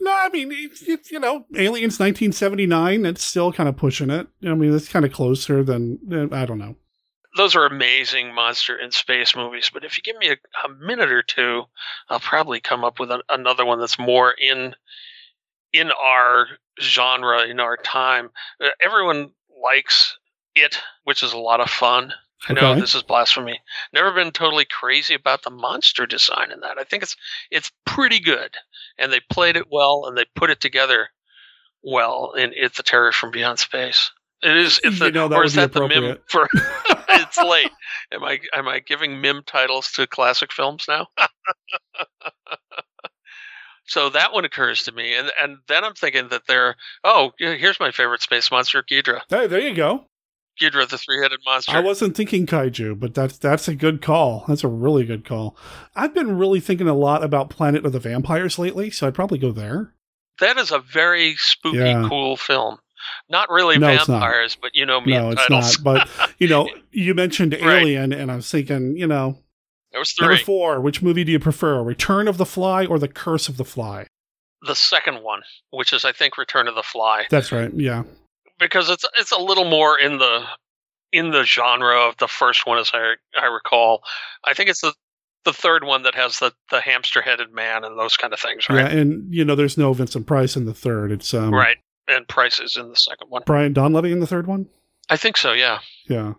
No, I mean, it's, it's, you know, Aliens 1979, it's still kind of pushing it. I mean, it's kind of closer than, uh, I don't know. Those are amazing monster in space movies. But if you give me a, a minute or two, I'll probably come up with an, another one that's more in in our genre, in our time. Uh, everyone likes it, which is a lot of fun. I know Okay. this is blasphemy. Never been totally crazy about the monster design in that. I think it's it's pretty good, and they played it well, and they put it together well in "It's the Terror from Beyond Space." It is. It's the, You know, that or is that the Mihm for? it's late. Am I am I giving Mihm titles to classic films now? so that one occurs to me, and and then I'm thinking that they're oh here's my favorite space monster, Ghidra. Hey, there you go. Ghidra, the three-headed monster. I wasn't thinking kaiju, but that's that's a good call. That's a really good call. I've been really thinking a lot about Planet of the Vampires lately, so I'd probably go there. that is a very spooky, Yeah. cool film. Not really No, it's not. vampires, but you know me no, it's titles. not. But you know, you mentioned Right. Alien, and I was thinking, you know, there was number three. four. Which movie do you prefer, Return of the Fly or The Curse of the Fly? The second one, which is I think Return of the Fly. That's right. Yeah. Because it's it's a little more in the in the genre of the first one, as I I recall. I think it's the the third one that has the the hamster headed man and those kind of things, right? Yeah, and you know, there's no Vincent Price in the third. It's um, right. And Price is in the second one. Brian Donlevy in the third one. I think so. Yeah, Yeah,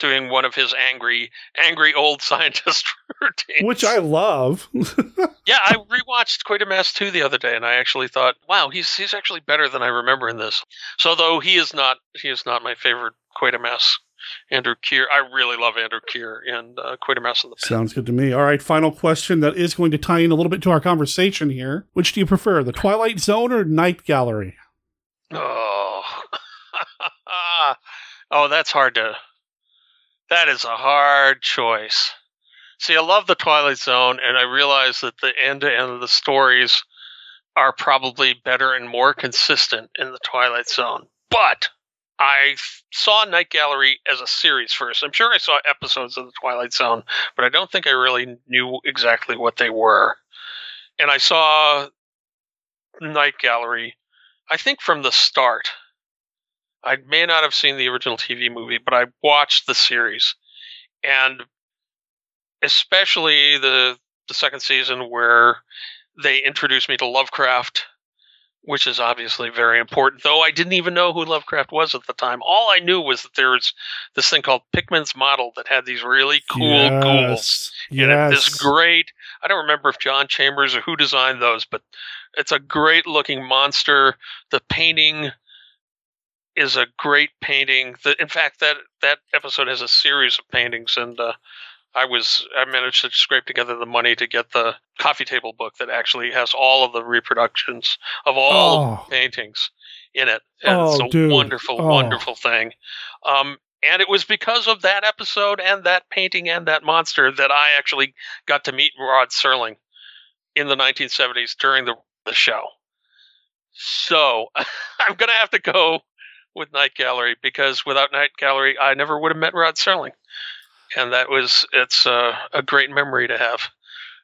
doing one of his angry angry old scientist routines, which I love. yeah. I rewatched Quatermass two the other day, and I actually thought, wow, he's he's actually better than I remember in this. So though he is not he is not my favorite Quatermass. Andrew Keir. I really love Andrew Keir and uh, Quatermass in the Pit. Sounds good to me. All right, final question that is going to tie in a little bit to our conversation here. Which do you prefer, the Twilight Zone or Night Gallery? Oh, oh, that's hard to. That is a hard choice. See, I love the Twilight Zone, and I realize that the end to end of the stories are probably better and more consistent in the Twilight Zone. But I saw Night Gallery as a series first. I'm sure I saw episodes of the Twilight Zone, but I don't think I really knew exactly what they were. And I saw Night Gallery, I think from the start. I may not have seen the original TV movie, but I watched the series, and especially the the second season where they introduced me to Lovecraft, which is obviously very important. Though I didn't even know who Lovecraft was at the time. All I knew was that there was this thing called Pickman's Model that had these really cool ghouls Yes. it. This great. I don't remember if John Chambers or who designed those, but it's a great looking monster. The painting is a great painting. The, in fact, that that episode has a series of paintings, and uh, I was I managed to scrape together the money to get the coffee table book that actually has all of the reproductions of all Oh. paintings in it. And Oh, it's a dude. wonderful, Oh. wonderful thing. Um, and it was because of that episode and that painting and that monster that I actually got to meet Rod Serling in the 1970s during the, the show. So I'm going to have to go with Night Gallery because without Night Gallery, I never would have met Rod Serling. And that was, it's uh, a great memory to have.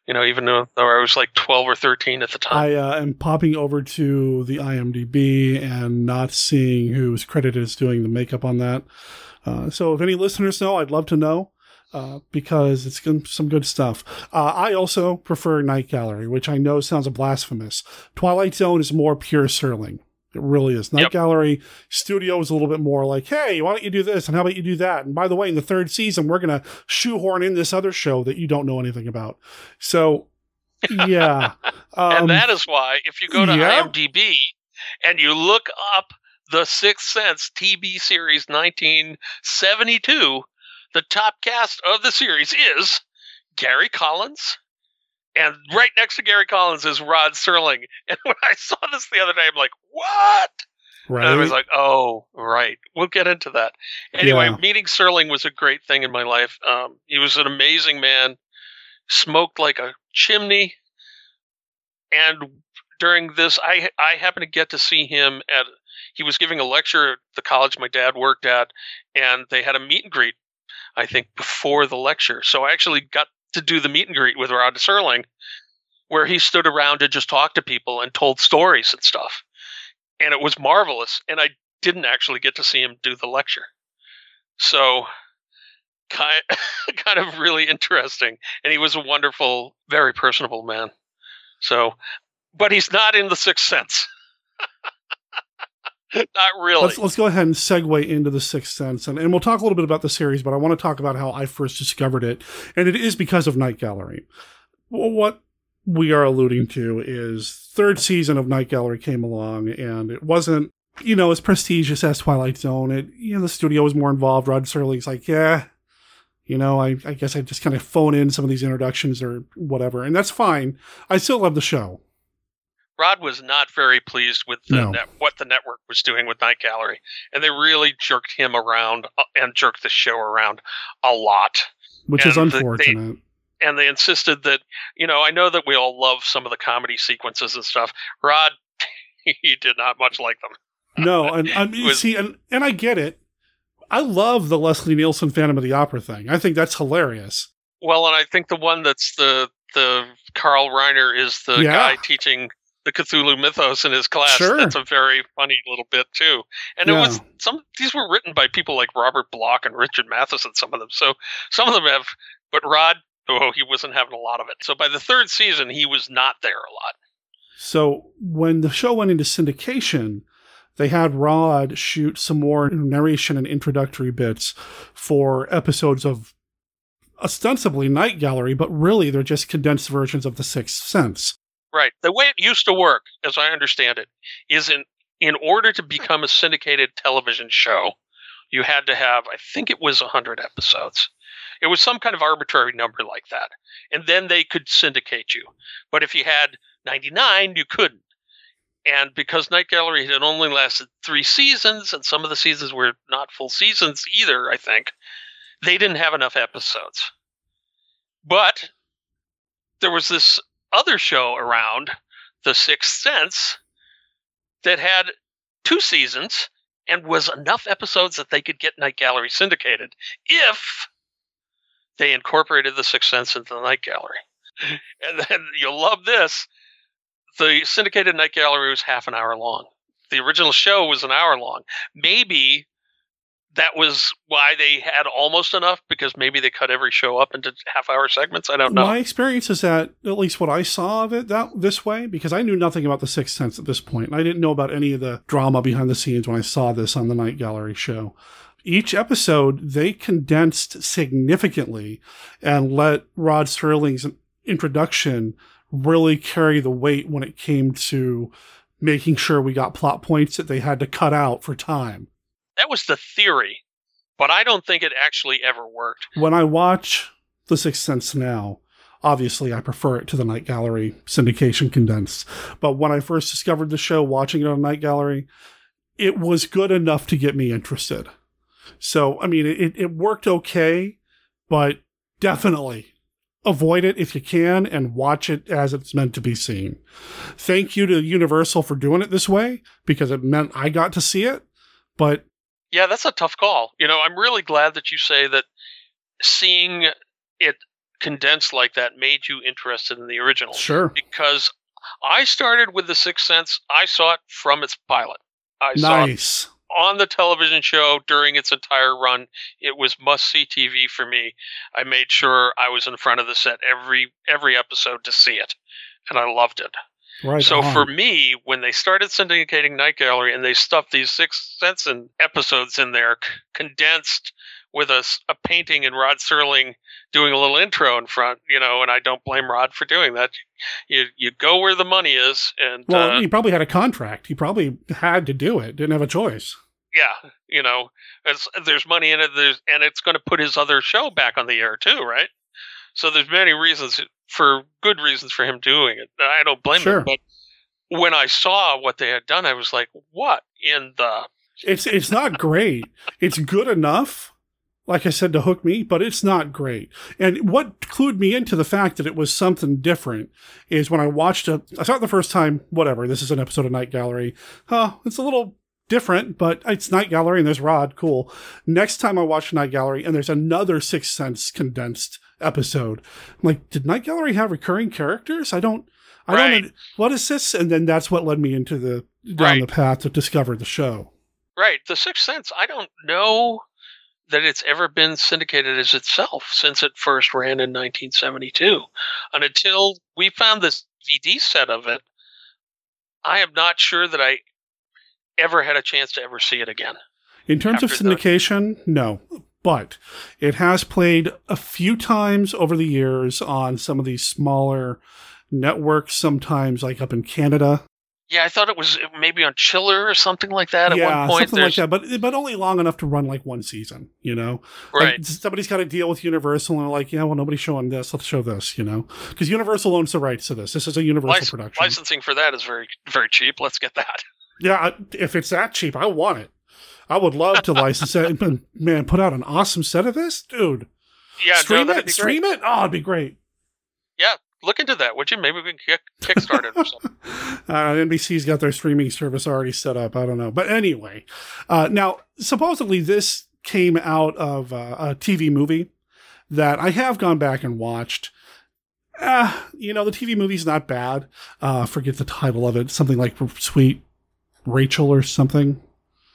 You know, even though, though I was like 12 or 13 at the time. I uh, am popping over to the IMDb and not seeing who's credited as doing the makeup on that. Uh, so if any listeners know, I'd love to know uh, because it's some good stuff. Uh, I also prefer Night Gallery, which I know sounds blasphemous. Twilight Zone is more pure Serling. It really is. Night Gallery Studio is a little bit more like, hey, why don't you do this? And how about you do that? And by the way, in the third season, we're going to shoehorn in this other show that you don't know anything about. So, yeah. Um, and that is why, if you go to yeah. IMDb and you look up the Sixth Sense TV series 1972, the top cast of the series is Gary Collins. And right next to Gary Collins is Rod Serling. And when I saw this the other day, I'm like, what? And I was like, oh, right. We'll get into that. Anyway, Yeah. meeting Serling was a great thing in my life. Um, he was an amazing man, smoked like a chimney. And during this, I I happened to get to see him at. He was giving a lecture at the college my dad worked at, and they had a meet and greet. I think before the lecture, so I actually got to do the meet and greet with Rod Serling, where he stood around and just talked to people and told stories and stuff. And it was marvelous. And I didn't actually get to see him do the lecture. So kind kind of really interesting. And he was a wonderful, very personable man. So but he's not in the sixth sense. not really. Let's, let's go ahead and segue into the Sixth Sense, and, and we'll talk a little bit about the series. But I want to talk about how I first discovered it, and it is because of Night Gallery. What we are alluding to is third season of Night Gallery came along, and it wasn't you know as prestigious as Twilight Zone. It you know the studio was more involved. Rod Serling's like, yeah, you know, I, I guess I just kind of phone in some of these introductions or whatever, and that's fine. I still love the show. Rod was not very pleased with the No. net, what the network was doing with Night Gallery, and they really jerked him around uh, and jerked the show around a lot. Which is And the- unfortunate. They, and they insisted that you know I know that we all love some of the comedy sequences and stuff. Rod, he did not much like them. No, and I mean, was- see, and and I get it. I love the Leslie Nielsen Phantom of the Opera thing. I think that's hilarious. Well, and I think the one that's the the Carl Reiner is the Yeah. guy teaching the Cthulhu mythos in his class. Sure. That's a very funny little bit too. And it was some these were written by people like Robert Bloch and Richard Matheson, some of them. So some of them have but Rod oh he wasn't having a lot of it. So by the third season he was not there a lot. So when the show went into syndication, they had Rod shoot some more narration and introductory bits for episodes of ostensibly Night Gallery, but really they're just condensed versions of The Sixth Sense. Right. The way it used to work, as I understand it, is in in order to become a syndicated television show, you had to have, I think it was 100 episodes. It was some kind of arbitrary number like that. And then they could syndicate you. But if you had 99, you couldn't. And because Night Gallery had only lasted three seasons, and some of the seasons were not full seasons either, I think, they didn't have enough episodes. But there was this other show around, The Sixth Sense, that had two seasons and was enough episodes that they could get Night Gallery syndicated if they incorporated The Sixth Sense into the Night Gallery. And then you'll love this. The syndicated Night Gallery was half an hour long. The original show was an hour long. Maybe that was why they had almost enough because maybe they cut every show up into half hour segments. I don't know. My experience is that at least what I saw of it that this way, because I knew nothing about the Sixth Sense at this point, and I didn't know about any of the drama behind the scenes when I saw this on the Night Gallery show. Each episode they condensed significantly and let Rod Serling's introduction really carry the weight when it came to making sure we got plot points that they had to cut out for time. That was the theory, but I don't think it actually ever worked. when I watch The Sixth Sense now, obviously I prefer it to the Night Gallery syndication condensed. But when I first discovered the show, watching it on Night Gallery, it was good enough to get me interested. So, I mean, it, it worked okay, but definitely avoid it if you can and watch it as it's meant to be seen. Thank you to Universal for doing it this way because it meant I got to see it. But Yeah, that's a tough call. You know, I'm really glad that you say that seeing it condensed like that made you interested in the original. Sure. Because I started with The Sixth Sense. I saw it from its pilot. I saw it nice. On the television show during its entire run. It was must see TV for me. I made sure I was in front of the set every every episode to see it, and I loved it. Right. so on. for me, when they started syndicating Night Gallery and they stuffed these Sixth Sense and episodes in there, c- condensed with a, a painting and Rod Serling doing a little intro in front, you know, and I don't blame Rod for doing that. You you go where the money is, and Well, uh, he probably had a contract. He probably had to do it. Didn't have a choice. Yeah, you know, it's, there's money in it, there's, and it's going to put his other show back on the air too, right? So there's many reasons for good reasons for him doing it. I don't blame Sure. him, but when I saw what they had done, I was like, "What in the?" It's it's not great. it's good enough, like I said, to hook me, but it's not great. And what clued me into the fact that it was something different is when I watched it. I saw it the first time. Whatever. This is an episode of Night Gallery. Huh? It's a little different, but it's Night Gallery and there's Rod. Cool. Next time I watch Night Gallery and there's another Sixth Sense condensed episode. I'm like, did Night Gallery have recurring characters? I don't. I Right. don't. What is this? And then that's what led me into the down the path to discover the show. Right. The Sixth Sense, I don't know that it's ever been syndicated as itself since it first ran in 1972. And until we found this DVD set of it, I am not sure that I ever had a chance to ever see it again. In terms of After the- syndication, no. But it has played a few times over the years on some of these smaller networks, sometimes like up in Canada. Yeah, I thought it was maybe on Chiller or something like that at yeah, one point. something like that, but but only long enough to run like one season, you know. Right. Like, somebody's got to deal with Universal, and they're like, yeah, well, nobody's showing this. Let's show this, you know, because Universal owns the rights to this. This is a Universal Lic- production. licensing for that is very very cheap. Let's get that. Yeah, if it's that cheap, I want it. I would love to license it. And, man, put out an awesome set of this, dude. Yeah, stream that'd it, stream great. it. Oh, it'd be great. Yeah, look into that, would you? Maybe we can kick kickstart it or something. Uh, NBC's got their streaming service already set up. I don't know, but anyway, uh, now supposedly this came out of uh, a TV movie that I have gone back and watched. Uh, you know, the TV movie's not bad. Uh, forget the title of it. Something like Sweet Rachel or something.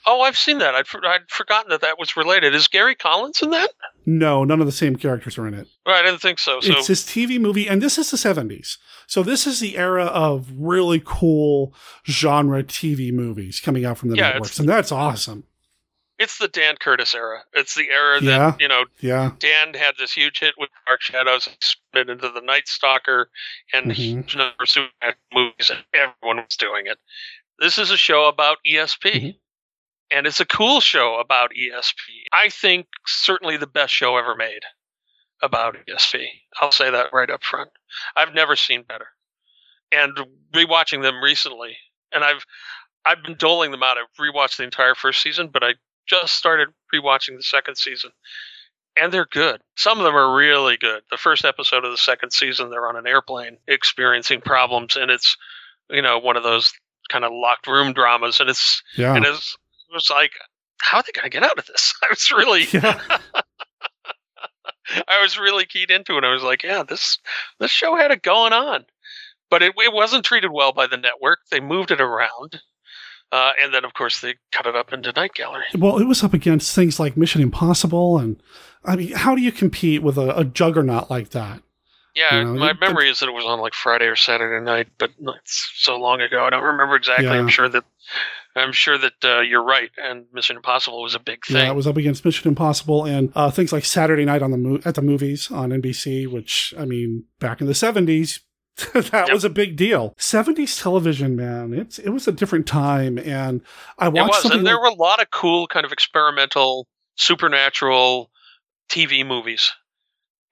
Oh, I've seen that. I'd, for- I'd forgotten that that was related. Is Gary Collins in that? No, none of the same characters are in it. Well, I didn't think so. So it's this TV movie, and this is the 70s. So this is the era of really cool genre TV movies coming out from the Yeah, networks, and that's awesome. it's the Dan Curtis era. It's the era that Yeah. you know Yeah. Dan had this huge hit with Dark Shadows, split into the Night Stalker, and Mhm. huge number of movies, and everyone was doing it. This is a show about ESP, Mm-hmm. and it's a cool show about ESP. I think certainly the best show ever made about ESP. I'll say that right up front. I've never seen better. And rewatching them recently, and I've I've been doling them out. I've rewatched the entire first season, but I just started rewatching the second season. And they're good. Some of them are really good. The first episode of the second season, they're on an airplane experiencing problems, and it's, you know, one of those kind of locked room dramas. And it's, Yeah. and it's, it was like, how are they going to get out of this? I was really, I was really keyed into it. I was like, yeah, this this show had it going on, but it, it wasn't treated well by the network. They moved it around, uh, and then of course they cut it up into Night Gallery. Well, it was up against things like Mission Impossible, and I mean, how do you compete with a, a juggernaut like that? Yeah, You know, my it- memory is that it was on like Friday or Saturday night, but it's so long ago. I don't remember exactly. Yeah. I'm sure that I'm sure that uh, you're right, and Mission Impossible was a big thing. Yeah, it was up against Mission Impossible and uh, things like Saturday Night on the mo- at the movies on NBC, which I mean, back in the seventies, that was a big deal. Seventies television, man, it's it was a different time, and I it watched was, something. and there like- were a lot of cool kind of experimental supernatural TV movies,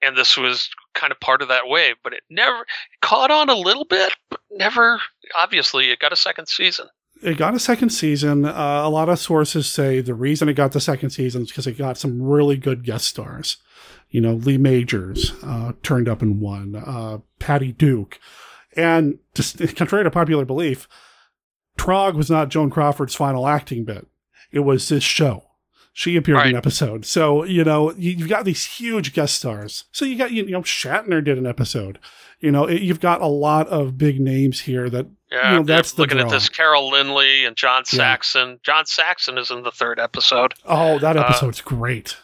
and this was kind of part of that wave. But it never caught on a little bit, but never. Obviously, it got a second season. it got a second season. Uh, a lot of sources say the reason it got the second season is because it got some really good guest stars. You know, Lee Majors uh, turned up in one, uh, Patty Duke. And just contrary to popular belief, Trog was not Joan Crawford's final acting bit. It was this show. She appeared in an episode. So, you know, you- you've got these huge guest stars. So you got, you know, Shatner did an episode. You know, it, you've got a lot of big names here that, Yeah, you know, that's the looking draw. at this. Carol Lynley and John Yeah. Saxon. John Saxon is in the third episode. Oh, that Uh, episode's great.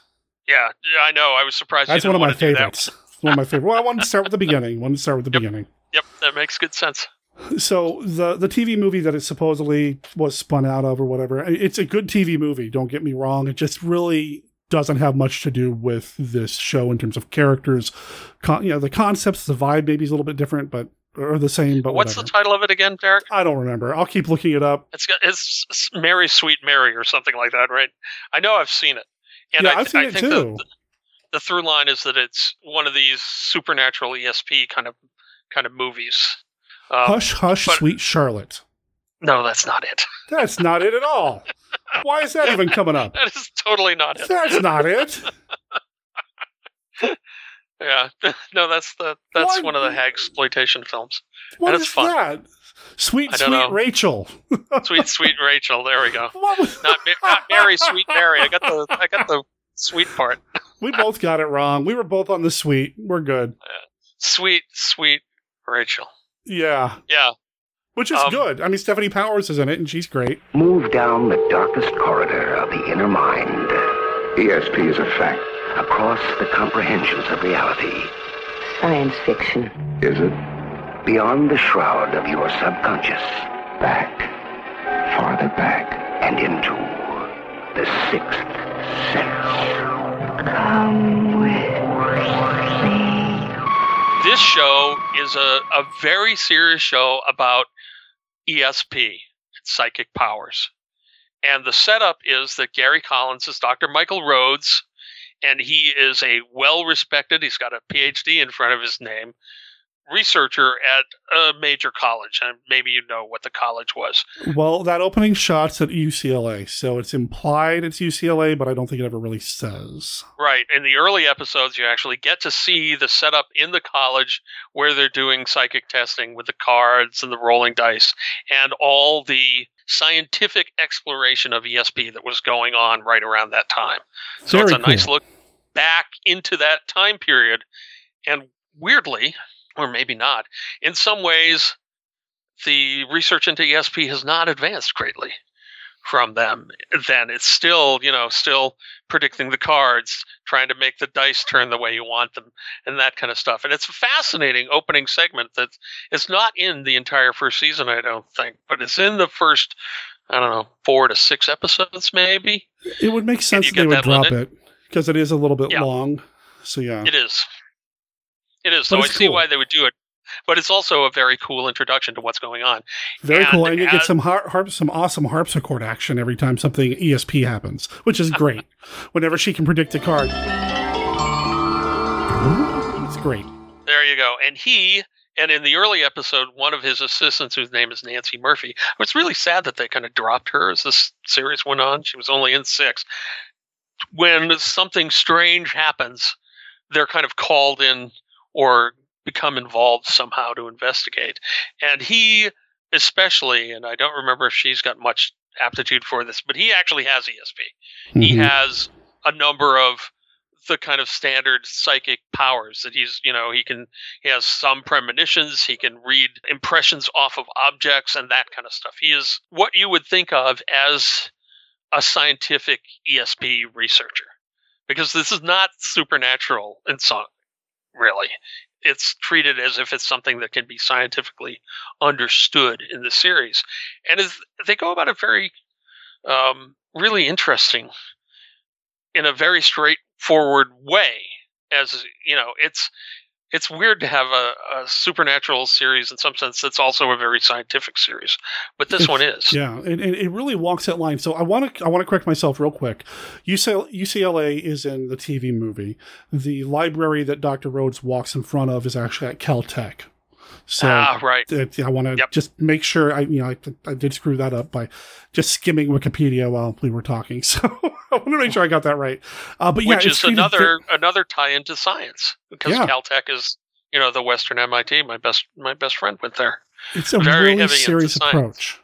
Yeah, yeah, I know. I was surprised. That's you one of my that. favorites. One of my favorite. Well, I wanted to start with the beginning. I wanted to start with the beginning. Yep, that makes good sense. So the the TV movie that it supposedly was spun out of or whatever, it's a good TV movie. Don't get me wrong. It just really doesn't have much to do with this show in terms of characters. Con- you know, the concepts, the vibe maybe is a little bit different, but or the same. But What's whatever. the title of it again, Derek? I don't remember. I'll keep looking it up. It's it's Mary Sweet Mary or something like that, right? I know I've seen it, and yeah, I, I've seen I it think too. The, the through line is that it's one of these supernatural ESP kind of kind of movies. Um, hush, hush, but- sweet Charlotte. No, that's not it. That's not it at all. Why is that even coming up? That is totally not it. That's not it. Yeah, no, that's the that's Why- one of the hag exploitation films. What and is it's fun. that? Sweet, sweet know. Rachel. Sweet, sweet Rachel. There we go. Not, not Mary, sweet Mary. I got the I got the sweet part. we both got it wrong. We were both on the sweet. We're good. Sweet, sweet Rachel. Yeah. Yeah. Which is Um, good. I mean, Stefanie Powers is in it, and she's great. Move down the darkest corridor of the inner mind. ESP is a fact. Across the comprehensions of reality. Science fiction. Is it? Beyond the shroud of your subconscious. Back. Farther back. And into the sixth sense. Come with me. This show is a, a very serious show about ESP, psychic powers. And the setup is that Gary Collins is Dr. Michael Rhodes, and he is a well respected, he's got a PhD in front of his name, researcher at a major college. And maybe you know what the college was. Well, that opening shot's at UCLA, so it's implied it's UCLA, but I don't think it ever really says. Right. In the early episodes, you actually get to see the setup in the college where they're doing psychic testing with the cards and the rolling dice and all the scientific exploration of ESP that was going on right around that time. So Very it's a nice look back into that time period. And weirdly, or maybe not, in some ways, the research into ESP has not advanced greatly from them. Then it's still you know still predicting the cards trying to make the dice turn the way you want them and that kind of stuff. And it's a fascinating opening segment that it's not in the entire first season i don't think but it's in the first i don't know four to six episodes maybe. It would make sense they would drop it because it is a little bit Yeah. long. So yeah, it is it is But so i see cool. why they would do it but it's also a very cool introduction to what's going on very And cool, and you get some har- harp, some awesome harpsichord action every time something ESP happens, which is great. Whenever she can predict a card, it's great. There you go. And he, and in the early episode, one of his assistants, whose name is Nancy Murphy, it's really sad that they kind of dropped her as this series went on. She was only in six. When something strange happens, they're kind of called in or become involved somehow to investigate. And he, especially, and I don't remember if she's got much aptitude for this, but he actually has ESP. He Mhm. has a number of the kind of standard psychic powers that he's you know he can he has some premonitions he can read impressions off of objects and that kind of stuff he is what you would think of as a scientific esp researcher because this is not supernatural in some really. It's treated as if it's something that can be scientifically understood in the series. And as they go about it very um, really interesting in a very straightforward way as you know it's it's weird to have a, a supernatural series in some sense that's also a very scientific series but this one is Yeah, and, and it really walks that line. So I want to I want to correct myself real quick. UCLA, UCLA is in the TV movie. The library that Dr. Rhodes walks in front of is actually at Caltech. So Ah, right. that- I want to just make sure I you know I, I did screw that up by just skimming Wikipedia while we were talking. So I want to make sure I got that right. Uh, but yeah, which it's is another another tie into science because Yeah. caltech is you know the western mit my best my best friend went there it's a very really serious approach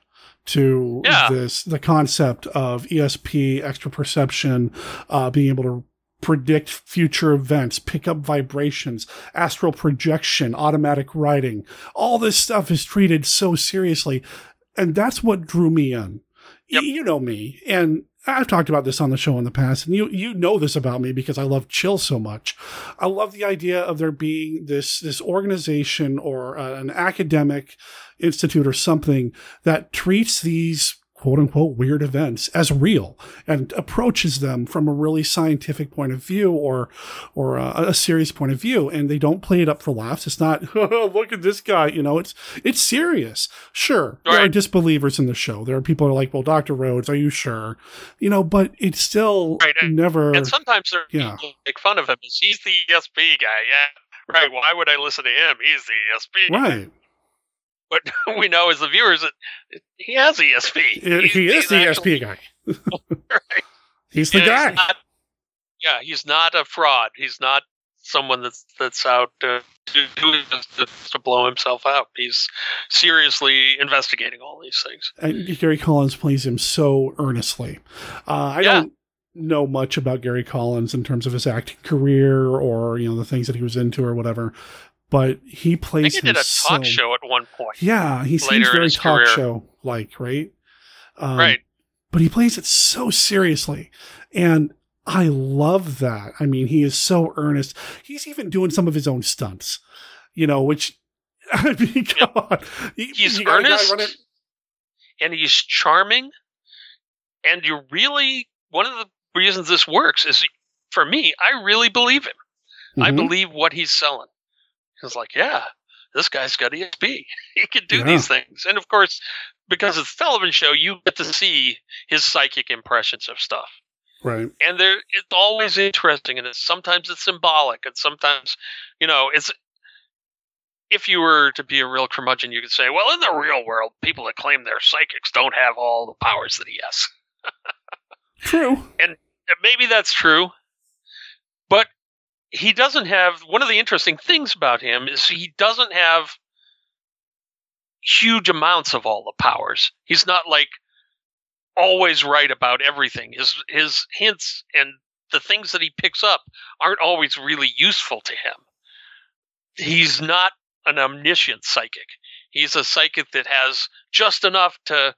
to Yeah. this the concept of ESP extra perception uh, being able to predict future events pick up vibrations astral projection automatic writing. All this stuff is treated so seriously. And that's what drew me in. Y- you know me. And I've talked about this on the show in the past, and you you know this about me because I love Chill so much. I love the idea of there being this this organization or uh, an academic institute or something that treats these quote unquote weird events as real and approaches them from a really scientific point of view or or a, a serious point of view. And they don't play it up for laughs. It's not look at this guy you know it's it's serious. Sure there are disbelievers in the show. There are people who are like well dr rhodes are you sure? You know but it's still right never and sometimes they're yeah. make fun of him he's the esp guy. Yeah right. Why would i listen to him? He's the esp guy. right but we know as the viewers that he has esp He- he is the ESP guy he's the Yeah, guy He's not, yeah, he's not a fraud. He's not someone that's that's out to to, to, to blow himself out. He's seriously investigating all these things. and Gary Collins plays him so earnestly. Uh, I Yeah. don't. know much about Gary Collins in terms of his acting career or you know the things that he was into or whatever, but he I plays. think he did a talk show at one point. Yeah, he seems very talk career. show like, right? Um, Right. But he plays it so seriously, and I love that. I mean, he is so earnest. He's even doing some of his own stunts, you know, which. I mean, come on. You- He's you gotta- you gotta earnest and he's charming. And you really, one of the reasons this works is for me, I really believe him. I Mhm. believe what he's selling. He's like, yeah, this guy's got ESP. He can do Yeah. these things. And of course, because it's a television show, you get to see his psychic impressions of stuff. Right. And there, it's always interesting, and it's sometimes it's symbolic, and sometimes, you know, it's. If you were to be a real curmudgeon, you could say, "Well, in the real world, people that claim they're psychics don't have all the powers that he has." True. And maybe that's true, he doesn't have. One of the interesting things about him is he doesn't have huge amounts of all the powers. He's not like always right about everything. His his hints and the things that he picks up aren't always really useful to him. He's not an omniscient psychic. He's a psychic that has just enough to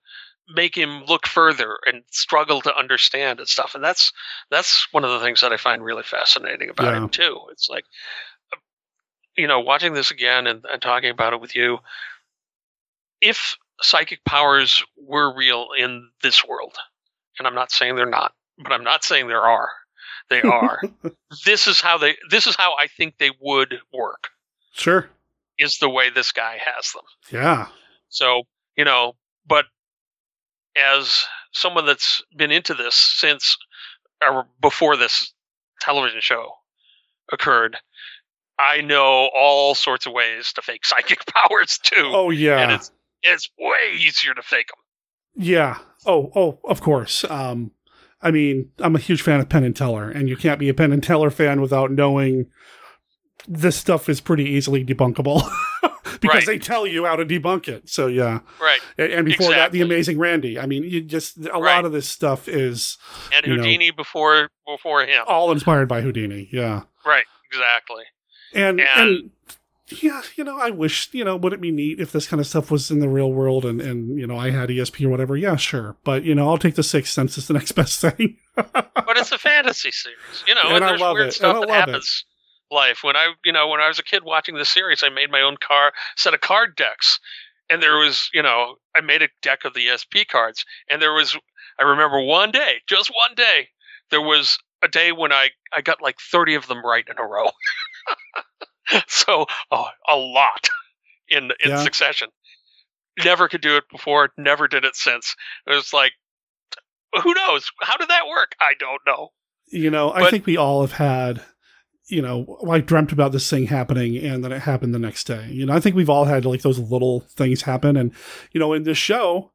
make him look further and struggle to understand and stuff. And that's that's one of the things that I find really fascinating about Yeah. him too. It's like uh, you know, watching this again and, and talking about it with you, if psychic powers were real in this world, and I'm not saying they're not, but I'm not saying there are. They are. this is how they this is how I think they would work. Sure. Is the way this guy has them. Yeah. So, you know, but as someone that's been into this since or before this television show occurred, I know all sorts of ways to fake psychic powers too. Oh yeah. And it's it's way easier to fake them. Yeah. Oh, oh, of course. Um, I mean, I'm a huge fan of Penn and Teller, and you can't be a Penn and Teller fan without knowing this stuff is pretty easily debunkable because Right. they tell you how to debunk it. So yeah. Right. And, before that, the Amazing Randi. I mean, you just a Right. lot of this stuff is And you know, Houdini before before him. all inspired by Houdini. Yeah. Right, exactly. And, And- and yeah, you know, I wish, you know, would it be neat if this kind of stuff was in the real world and, and you know, I had ESP or whatever? Yeah, sure. But, you know, I'll take the Sixth Sense as the next best thing. but it's a fantasy series, you know, And and, I there's love weird it, stuff that love it. Life. When I, you know, when I was a kid watching the series, I made my own car set of card decks, and there was, you know, I made a deck of the ESP cards, and there was, I remember one day, just one day, there was a day when I I got like thirty of them right in a row. so oh, a lot in in Yeah. succession. Never could do it before. Never did it since. It was like, who knows? How did that work? I don't know. you know, I But- think we all have had, you know, I dreamt about this thing happening and then it happened the next day. You know, I think we've all had like those little things happen. And, you know, in this show,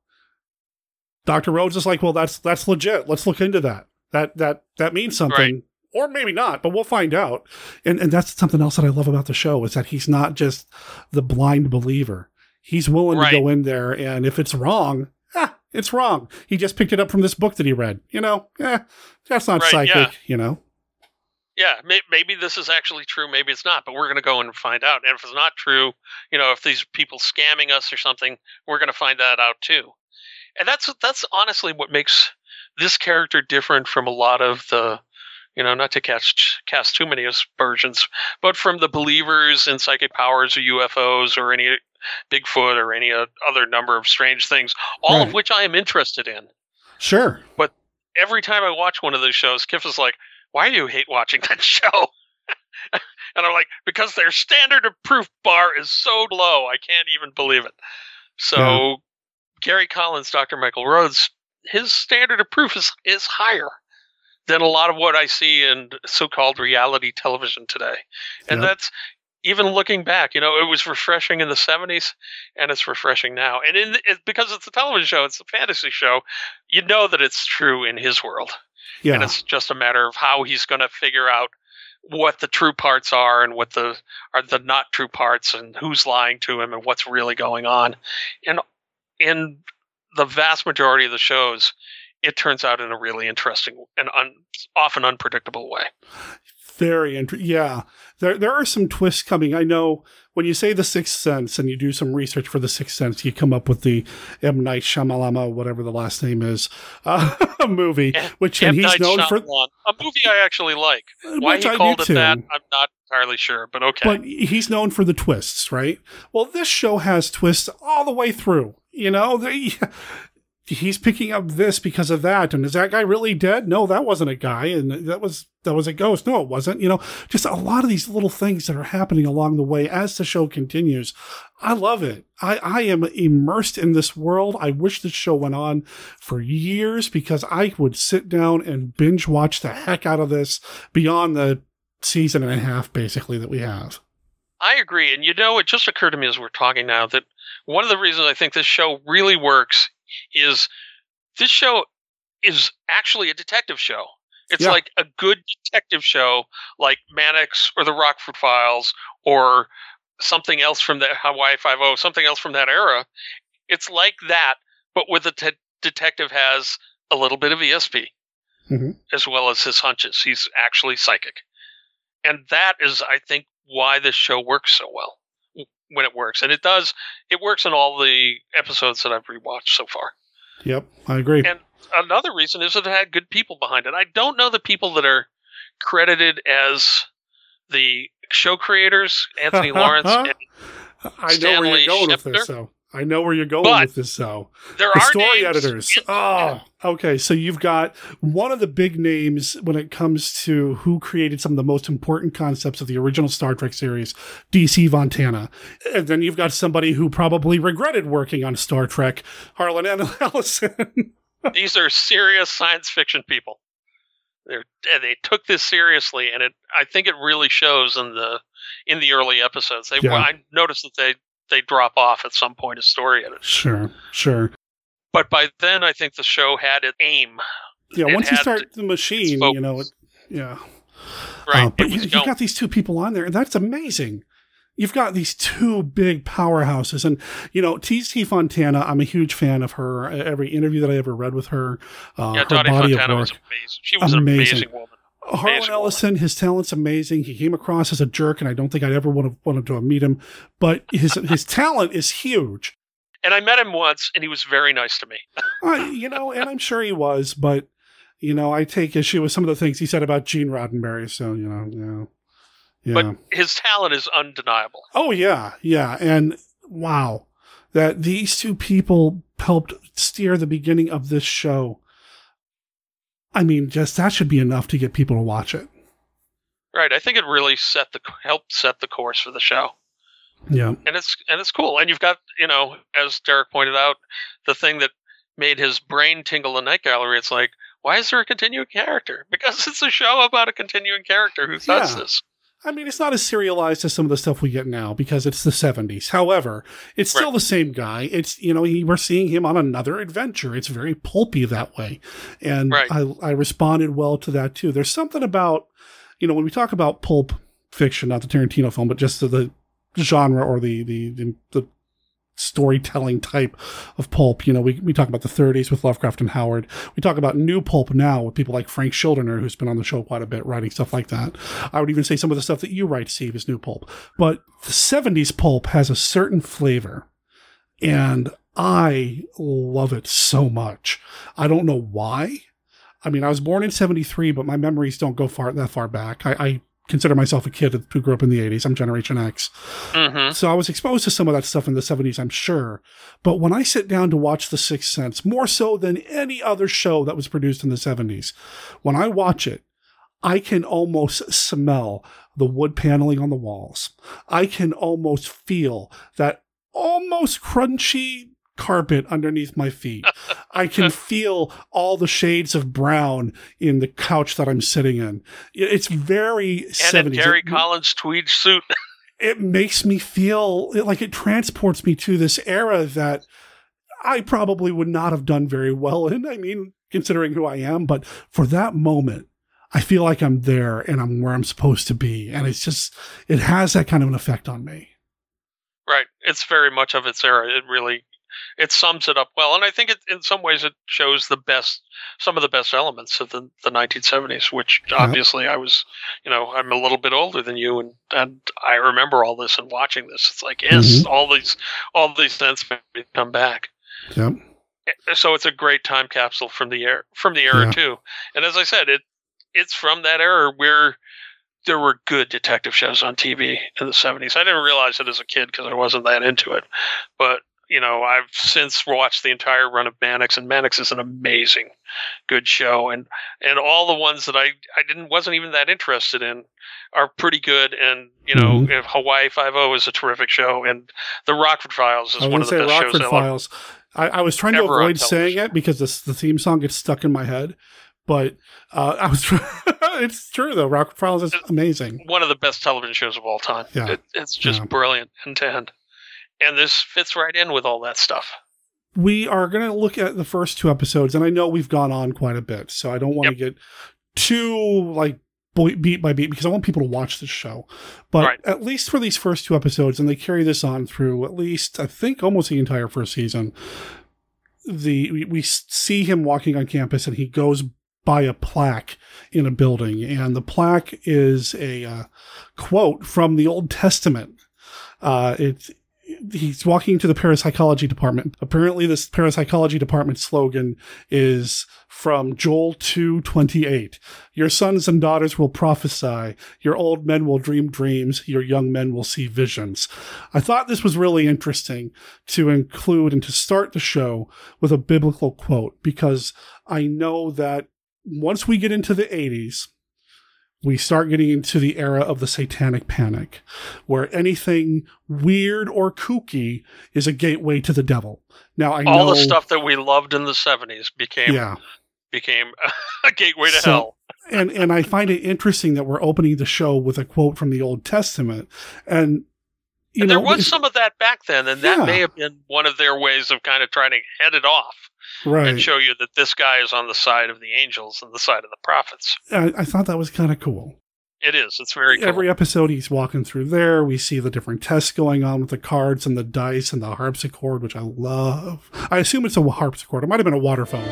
Dr. Rhodes is like, well, that's, that's legit. Let's look into that. That, that, that means something. Or maybe not, but we'll find out. And and that's something else that I love about the show is that he's not just the blind believer. He's willing Right. to go in there, and if it's wrong, ah, it's wrong. He just picked it up from this book that he read. You know, eh, that's not Right, psychic. yeah. You know, Yeah, may, maybe this is actually true. Maybe it's not. But we're going to go and find out. And if it's not true, you know, if these people scamming us or something, we're going to find that out too. And that's that's honestly what makes this character different from a lot of the, you know, not to cast cast too many aspersions, but from the believers in psychic powers or UFOs or any Bigfoot or any other number of strange things, all Right. of which I am interested in. sure. But every time I watch one of those shows, Kif is like, "Why do you hate watching that show?" and I'm like, "Because their standard of proof bar is so low, I can't even believe it." So Yeah. Gary Collins, Dr. Michael Rhodes, his standard of proof is is higher than a lot of what I see in so-called reality television today, and Yep. that's even looking back, you know, it was refreshing in the 70s and it's refreshing now. And in it, because it's a television show, it's a fantasy show, you know that it's true in his world. Yeah. And it's just a matter of how he's going to figure out what the true parts are and what the are the not true parts and who's lying to him and what's really going on. And in the vast majority of the shows, it turns out in a really interesting and un, often unpredictable way. Very interesting. Yeah, there there are some twists coming. I know when you say the Sixth Sense and you do some research for the Sixth Sense, you come up with the M Night Shyamalama, whatever the last name is, uh, movie, which M. and he's Night known for. A movie I actually like. Why Which he I called it too. that, I'm not entirely sure, but okay. But he's known for the twists, right? Well, this show has twists all the way through. You know, they, he's picking up this because of that. And is that guy really dead? No, that wasn't a guy, and that was that was a ghost. No, it wasn't. You know, just a lot of these little things that are happening along the way as the show continues. I love it. I, I am immersed in this world. I wish this show went on for years because I would sit down and binge watch the heck out of this beyond the season and a half basically that we have. I agree. And you know, it just occurred to me as we're talking now that one of the reasons I think this show really works is this show is actually a detective show. It's Yeah. like a good detective show, like Mannix or The Rockford Files or something else from the Hawaii Five O, something else from that era. It's like that, but with the te- detective has a little bit of ESP Mhm. as well as his hunches. He's actually psychic, and that is, I think, why this show works so well when it works, and it does. It works in all the episodes that I've rewatched so far. Yep, I agree. And another reason is that it had good people behind it. I don't know the people that are credited as the show creators, Anthony Lawrence and I know where Stanley you're going with Schefter. this, though. I know where you're going But with this, though. there the are story names editors. Oh, ah, okay. So you've got one of the big names when it comes to who created some of the most important concepts of the original Star Trek series, DC Fontana. And then you've got somebody who probably regretted working on Star Trek, Harlan Ellison. These are serious science fiction people. They're they took this seriously, and it. I think it really shows in the in the early episodes. They Yeah. I noticed that they they drop off at some point as story editors. sure, sure. But by then, I think the show had its aim. Yeah, It once you start the machine, you know, it, yeah. Right. Uh, but you, was you've got these two people on there, and that's amazing. You've got these two big powerhouses, and you know, DC Fontana. I'm a huge fan of her. Every interview that I ever read with her, uh, yeah, her Dottie body Fontana of was work, amazing. She was an amazing woman. Harlan Amazing Ellison, his talent's amazing. He came across as a jerk, and I don't think I'd ever would have wanted to meet him. But his his talent is huge. And I met him once, and he was very nice to me. I, you know, and I'm sure he was, but you know, I take issue with some of the things he said about Gene Roddenberry. So you know, yeah, yeah. But his talent is undeniable. Oh yeah, yeah, and wow, that these two people helped steer the beginning of this show. I mean, just that should be enough to get people to watch it. Right. I think it really set the helped set the course for the show. Yeah, and it's and it's cool. And you've got you know, as Derek pointed out, the thing that made his brain tingle in Night Gallery. It's like, why is there a continuing character? Because it's a show about a continuing character who does Yeah. this. I mean, it's not as serialized as some of the stuff we get now because it's the 70s. However, it's still the same guy. It's, you know, he, we're seeing him on another adventure. It's very pulpy that way. And Right. I, I responded well to that too. There's something about, you know, when we talk about pulp fiction, not the Tarantino film, but just the, the genre or the, the, the, the storytelling type of pulp. You know, we, we talk about the 30s with Lovecraft and Howard. We talk about new pulp now with people like Frank Schildiner, who's been on the show quite a bit, writing stuff like that. I would even say some of the stuff that you write, Steve, is new pulp. But the 70s pulp has a certain flavor, and I love it so much. I don't know why. I mean, I was born in 73, but my memories don't go far that far back. I, I consider myself a kid who grew up in the 80s. I'm Generation X. Mm-hmm. So I was exposed to some of that stuff in the 70s, I'm sure. But when I sit down to watch The Sixth Sense, more so than any other show that was produced in the 70s, when I watch it, I can almost smell the wood paneling on the walls. I can almost feel that almost crunchy carpet underneath my feet. I can feel all the shades of brown in the couch that I'm sitting in. It's very And 70s. a Gary It- Collins tweed suit. it makes me feel like it transports me to this era that I probably would not have done very well in. I mean, considering who I am, but for that moment, I feel like I'm there and I'm where I'm supposed to be. And it's just, it has that kind of an effect on me. Right. It's very much of its era. It really it sums it up well, and I think it, in some ways it shows the best, some of the best elements of the, the 1970s. Which obviously I was, you know, I'm a little bit older than you, and and I remember all this and watching this. It's like yes, Mhm. all these all these things come back. Yep. So it's a great time capsule from the era from the era Yeah. too. And as I said, it it's from that era where there were good detective shows on TV in the 70s. I didn't realize it as a kid because I wasn't that into it. But, you know, I've since watched the entire run of Mannix and Mannix is an amazing good show and and all the ones that I I didn't wasn't even that interested in are pretty good and you know Mhm. if Hawaii 50 is a terrific show and the Rockford Files is I one of the best Rockford shows. Files. I, I was trying to avoid saying it because this, the theme song gets stuck in my head, but uh, I was. it's true though. Rockford Files is amazing. one of the best television shows of all time. Yeah. It, it's just Yeah. brilliant end to end. And this fits right in with all that stuff. We are going to look at the first two episodes, and I know we've gone on quite a bit, so I don't want to get too like beat by beat because I want people to watch this show. But Right. at least for these first two episodes, and they carry this on through at least I think almost the entire first season. The we, we see him walking on campus, and he goes by a plaque in a building, and the plaque is a uh, quote from the Old Testament. Uh, it's he's walking to the parapsychology department. Apparently, this parapsychology department slogan is from Joel two twenty eight. Your sons and daughters will prophesy. Your old men will dream dreams. Your young men will see visions. I thought this was really interesting to include and to start the show with a biblical quote because I know that once we get into the 80s, we start getting into the era of the satanic panic, where anything weird or kooky is a gateway to the devil. Now, I all know the stuff that we loved in the 70s became Yeah. became a gateway to So- hell. and and I find it interesting that we're opening the show with a quote from the Old Testament, and you and know there was some of that back then, and that Yeah. may have been one of their ways of kind of trying to head it off right. and show you that this guy is on the side of the angels and the side of the prophets. I, I thought that was kind of cool. It is. It's very cool. Every episode, he's walking through there. We see the different tests going on with the cards and the dice and the harpsichord, which I love. I assume it's a harpsichord. It might have been a waterphone.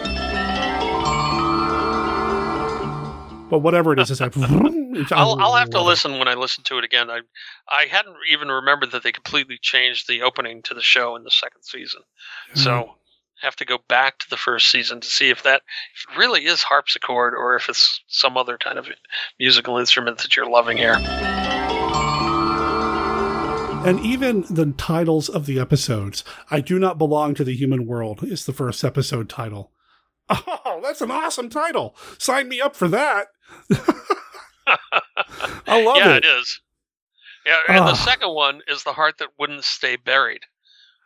But whatever it is, it's like. it's- I'll, I'll have to listen when I listen to it again. I I hadn't even remembered that they completely changed the opening to the show in the second season, so have to go back to the first season to see if that if really is harpsichord or if it's some other kind of musical instrument that you're loving here. And even the titles of the episodes, I Do Not Belong to the Human World is the first episode title. Oh, that's an awesome title. Sign me up for that. I love yeah, it. Yeah, it is. Yeah, and the Ah. second one is the heart that wouldn't stay buried,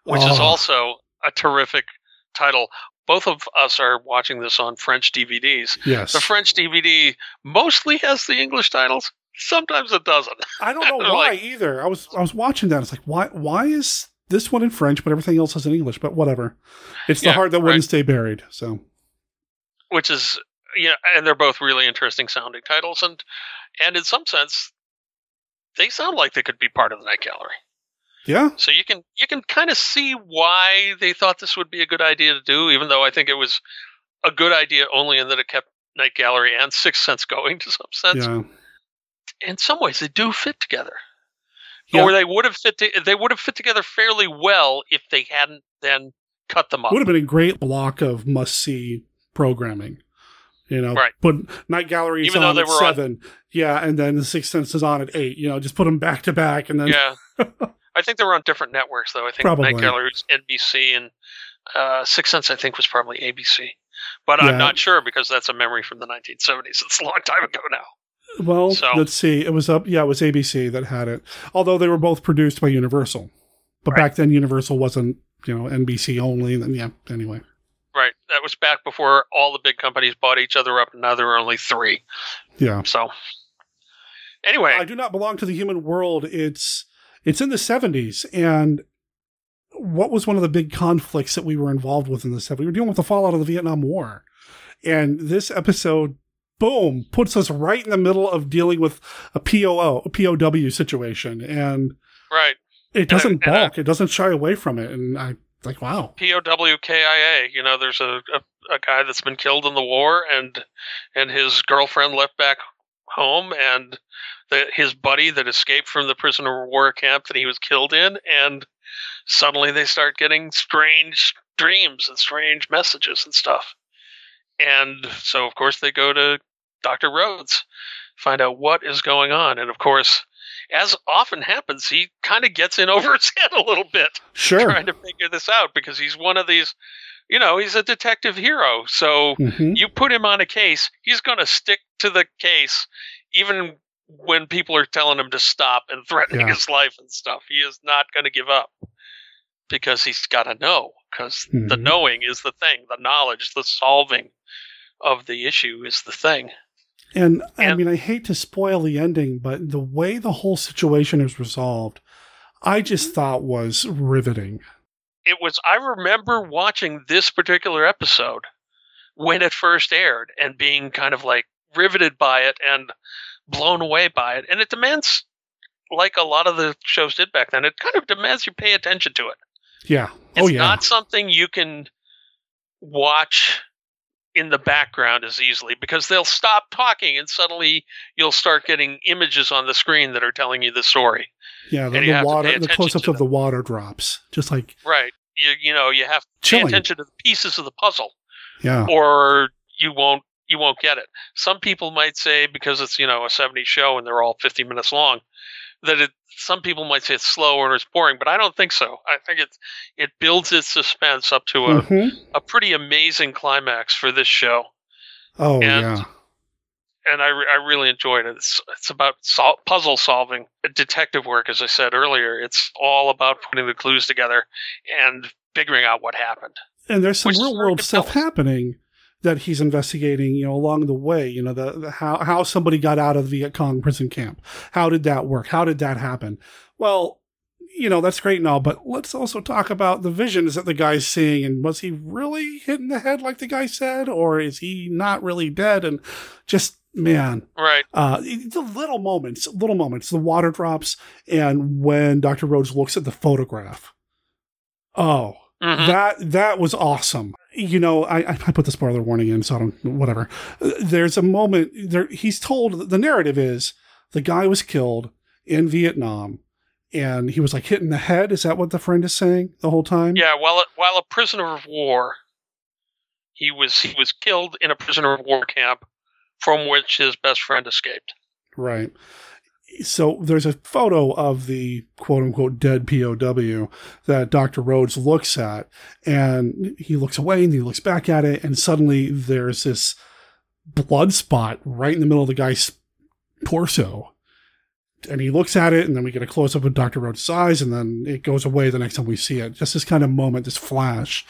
which is Oh. also a terrific title. Both of us are watching this on French DVDs. Yes. The French DVD mostly has the English titles. Sometimes it doesn't. I don't know why like- either. I was I was watching that. It's like why why is this one in French but everything else is in English? But whatever. It's the Yeah, heart that wouldn't stay buried. So which is you know, and they're both really interesting sounding titles, and and in some sense, they sound like they could be part of the Night Gallery. Yeah, So you can you can kind of see why they thought this would be a good idea to do, even though I think it was a good idea only in that it kept Night Gallery and Sixth Sense going to some sense. yeah. In some ways, they do fit together, Yeah. or they would have fit to, they would have fit together fairly well if they hadn't then cut them up. Would have been a great block of must see programming. You know, Right. Put Night Gallery is on at were on- seven. Yeah, and then the Sixth Sense is on at eight. You know, just put them back to back, and then Yeah. I think they were on different networks, though. I think Probably. Night Gallery was NBC and uh, Sixth Sense, I think, was probably ABC. But Yeah. I'm not sure because that's a memory from the 1970s. It's a long time ago now. Well, So- let's see. It was up. Yeah, it was ABC that had it. Although they were both produced by Universal, but back then Universal wasn't you know NBC only. Then yeah. Anyway, Right. That was back before all the big companies bought each other up, now there are only three. yeah. So, anyway, I do not belong to the human world. It's it's in the seventies, and what was one of the big conflicts that we were involved with in the seventies? We were dealing with the fallout of the Vietnam War, and this episode, boom, puts us right in the middle of dealing with a POO, a POW situation, and right. it doesn't And I- and I- balk. it doesn't shy away from it, and I Like, wow. POWKIA. You know, there's a, a, a guy that's been killed in the war, and and his girlfriend left back home, and the, his buddy that escaped from the prisoner of war camp that he was killed in, and suddenly they start getting strange dreams and strange messages and stuff. And so, of course, they go to Dr. Rhodes, find out what is going on. And of course, as often happens, he kind of gets in over his head a little bit Sure. trying to figure this out because he's one of these, you know, he's a detective hero. So Mhm. you put him on a case, he's going to stick to the case, even when people are telling him to stop and threatening Yeah. his life and stuff. He is not going to give up because he's got to know. Because the Mhm. knowing is the thing, the knowledge, the solving of the issue is the thing. And I mean, I hate to spoil the ending, but the way the whole situation is resolved, I just thought was riveting. it was I remember watching this particular episode when it first aired and being kind of like riveted by it and blown away by it. And it demands like a lot of the shows did back then, it kind of demands you pay attention to it. Yeah. Oh, it's oh, yeah. It's not something you can watch in the background as easily because they'll stop talking and suddenly you'll start getting images on the screen that are telling you the story. yeah. The, the have to pay water, the attention close ups of the water drops. Just like, Right. You you know, you have to Chilling. pay attention to the pieces of the puzzle. yeah. or you won't you won't get it. Some people might say because it's you know a 70 show and they're all 50 minutes long that it. Some people might say it's slow or it's boring, but I don't think so. I think it it builds its suspense up to a Mhm. a pretty amazing climax for this show, Oh, and- yeah. and I, I really enjoyed it. It's it's about sol- puzzle solving, detective work, as I said earlier. It's all about putting the clues together and figuring out what happened. And there's some real world stuff happening that he's investigating, you know, along the way. You know, the, the how how somebody got out of the Viet Cong prison camp. How did that work? How did that happen? Well, you know, that's great and all, but let's also talk about the visions that the guy's seeing. And was he really hit in the head like the guy said, or is he not really dead? And just man, Right. uh, the little moments, little moments, the water drops, and when Dr. Rhodes looks at the photograph. Oh, Mhm. that that was awesome. You know, I, I put the spoiler warning in, so I don't whatever. There's a moment there. He's told the narrative is the guy was killed in Vietnam, and he was like hit in the head. Is that what the friend is saying the whole time? Yeah, while while a prisoner of war, he was he was killed in a prisoner of war camp, from which his best friend escaped. Right. So there's a photo of the quote unquote dead POW that Dr. Rhodes looks at, and he looks away and he looks back at it, and suddenly there's this blood spot right in the middle of the guy's torso. And he looks at it, and then we get a close up of Dr. Rhodes' eyes, and then it goes away the next time we see it. Just this kind of moment, this flash.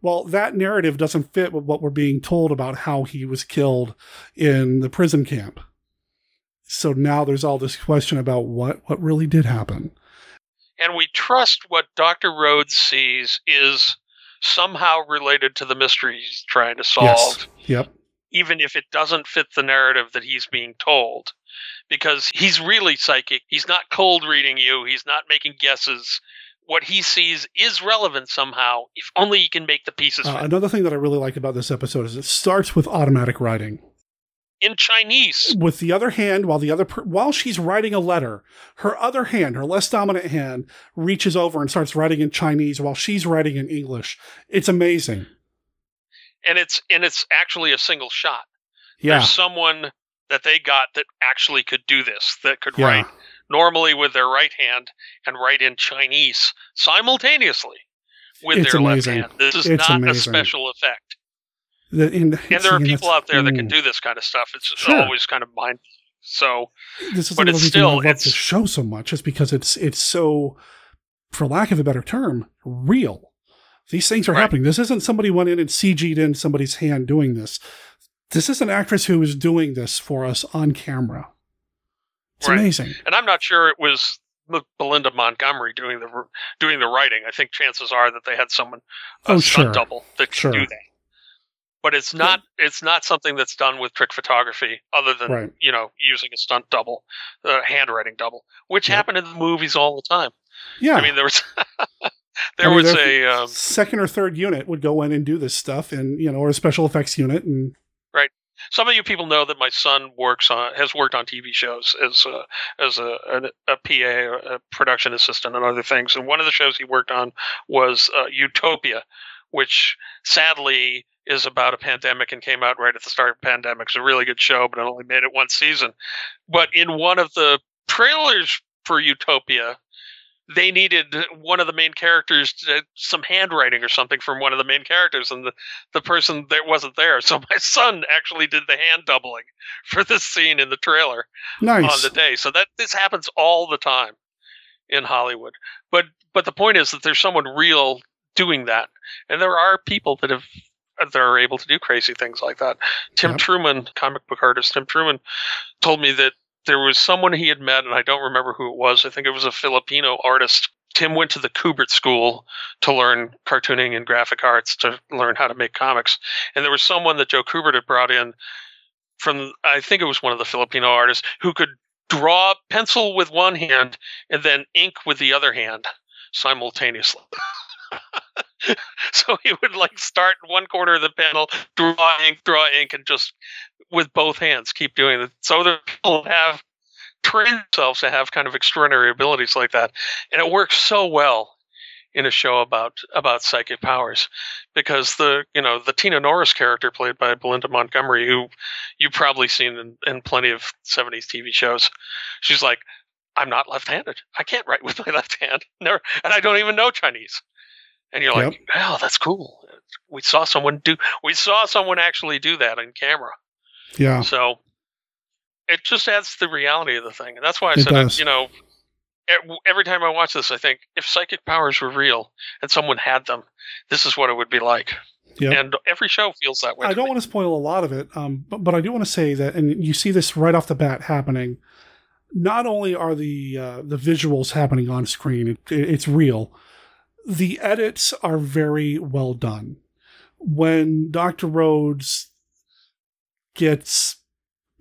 Well, that narrative doesn't fit with what we're being told about how he was killed in the prison camp. So now there's all this question about what what really did happen. And we trust what Doctor Rhodes sees is somehow related to the mystery he's trying to solve, Yes. Yep. even if it doesn't fit the narrative that he's being told. Because he's really psychic. He's not cold reading you. He's not making guesses. What he sees is relevant somehow, if only he can make the pieces Uh, fit. another thing that I really like about this episode is it starts with automatic writing. In Chinese. With the other hand, while the other per- while she's writing a letter, her other hand, her less dominant hand, reaches over and starts writing in Chinese while she's writing in English. It's amazing. And it's and it's actually a single shot. Yeah. There's someone that they got that actually could do this, that could Yeah. write normally with their right hand and write in Chinese simultaneously with It's their amazing. left hand. This is It's not amazing. a special effect. The- and, And there are people out there that can do this kind of stuff. It's Sure. always kind of mind. So, this is but it's still it's this show so much is because it's it's so, for lack of a better term, real. These things are happening. This isn't somebody went in and CG'd in somebody's hand doing this. This is an actress who is doing this for us on camera. It's Right. amazing. and I'm not sure it was Belinda Montgomery doing the doing the writing. I think chances are that they had someone a Oh, stunt sure. double that could Sure. do that. But it's not it's not something that's done with trick photography, other than Right. you know using a stunt double, uh, handwriting double, which Yep. happened in the movies all the time. Yeah. I mean there was there I mean, was a um, second or third unit would go in and do this stuff, and you know, or a special effects unit, and right. Some of you people know that my son works on has worked on TV shows as a, as a, a, a PA, a production assistant, and other things. And one of the shows he worked on was uh, Utopia, which sadly is about a pandemic and came out right at the start of the pandemic. It's a really good show, but it only made it one season. But in one of the trailers for Utopia, they needed one of the main characters to, some handwriting or something from one of the main characters and the, the person that wasn't there so my son actually did the hand doubling for this scene in the trailer Nice. on the day so that this happens all the time in hollywood but but the point is that there's someone real doing that and there are people that have that are able to do crazy things like that tim truman comic book artist tim truman told me that there was someone he had met, and I don't remember who it was. I think it was a Filipino artist. Tim went to the Kubert School to learn cartooning and graphic arts to learn how to make comics. And there was someone that Joe Kubert had brought in from, I think it was one of the Filipino artists, who could draw pencil with one hand and then ink with the other hand simultaneously. so he would like start one corner of the panel, draw ink, draw ink, and just with both hands keep doing it. So the people have trained themselves to have kind of extraordinary abilities like that, and it works so well in a show about about psychic powers because the you know the Tina Norris character played by Belinda Montgomery, who you've probably seen in, in plenty of '70s TV shows, she's like. I'm not left-handed. I can't write with my left hand. Never, and I don't even know Chinese. And you're like, wow, that's cool." We saw someone do. We saw someone actually do that on camera. yeah, So it just adds to the reality of the thing, and that's why I It said, does. you know, every time I watch this, I think if psychic powers were real and someone had them, this is what it would be like. Yep. And every show feels that way. I don't me. want to spoil a lot of it, um, but, but I do want to say that, and you see this right off the bat happening. Not only are the uh, the visuals happening on screen, it, it's real. The edits are very well done. When Doctor Rhodes gets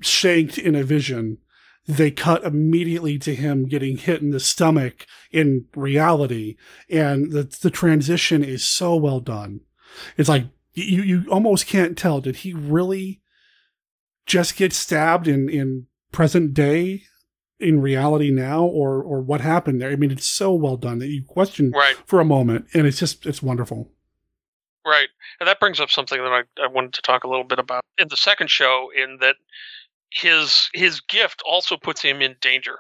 shanked in a vision, they cut immediately to him getting hit in the stomach in reality, and the the transition is so well done. It's like you you almost can't tell. Did he really just get stabbed in in present day in reality now, or or what happened there? I mean, it's so well done that you question Right. for a moment, and it's just it's wonderful. Right. And that brings up something that I, I wanted to talk a little bit about in the second show, in that his his gift also puts him in danger.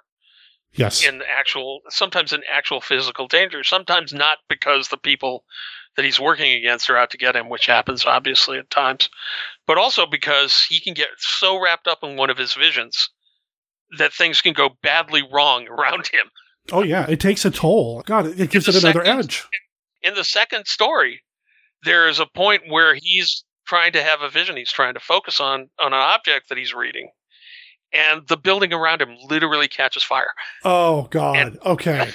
Yes. In actual sometimes in actual physical danger, sometimes not because the people that he's working against are out to get him, which happens obviously at times, but also because he can get so wrapped up in one of his visions that things can go badly wrong around him. Oh yeah, it takes a toll. God, it, gives it another second- edge. in the second story, there is a point where he's trying to have a vision. He's trying to focus on on an object that he's reading, and the building around him literally catches fire. Oh God. okay.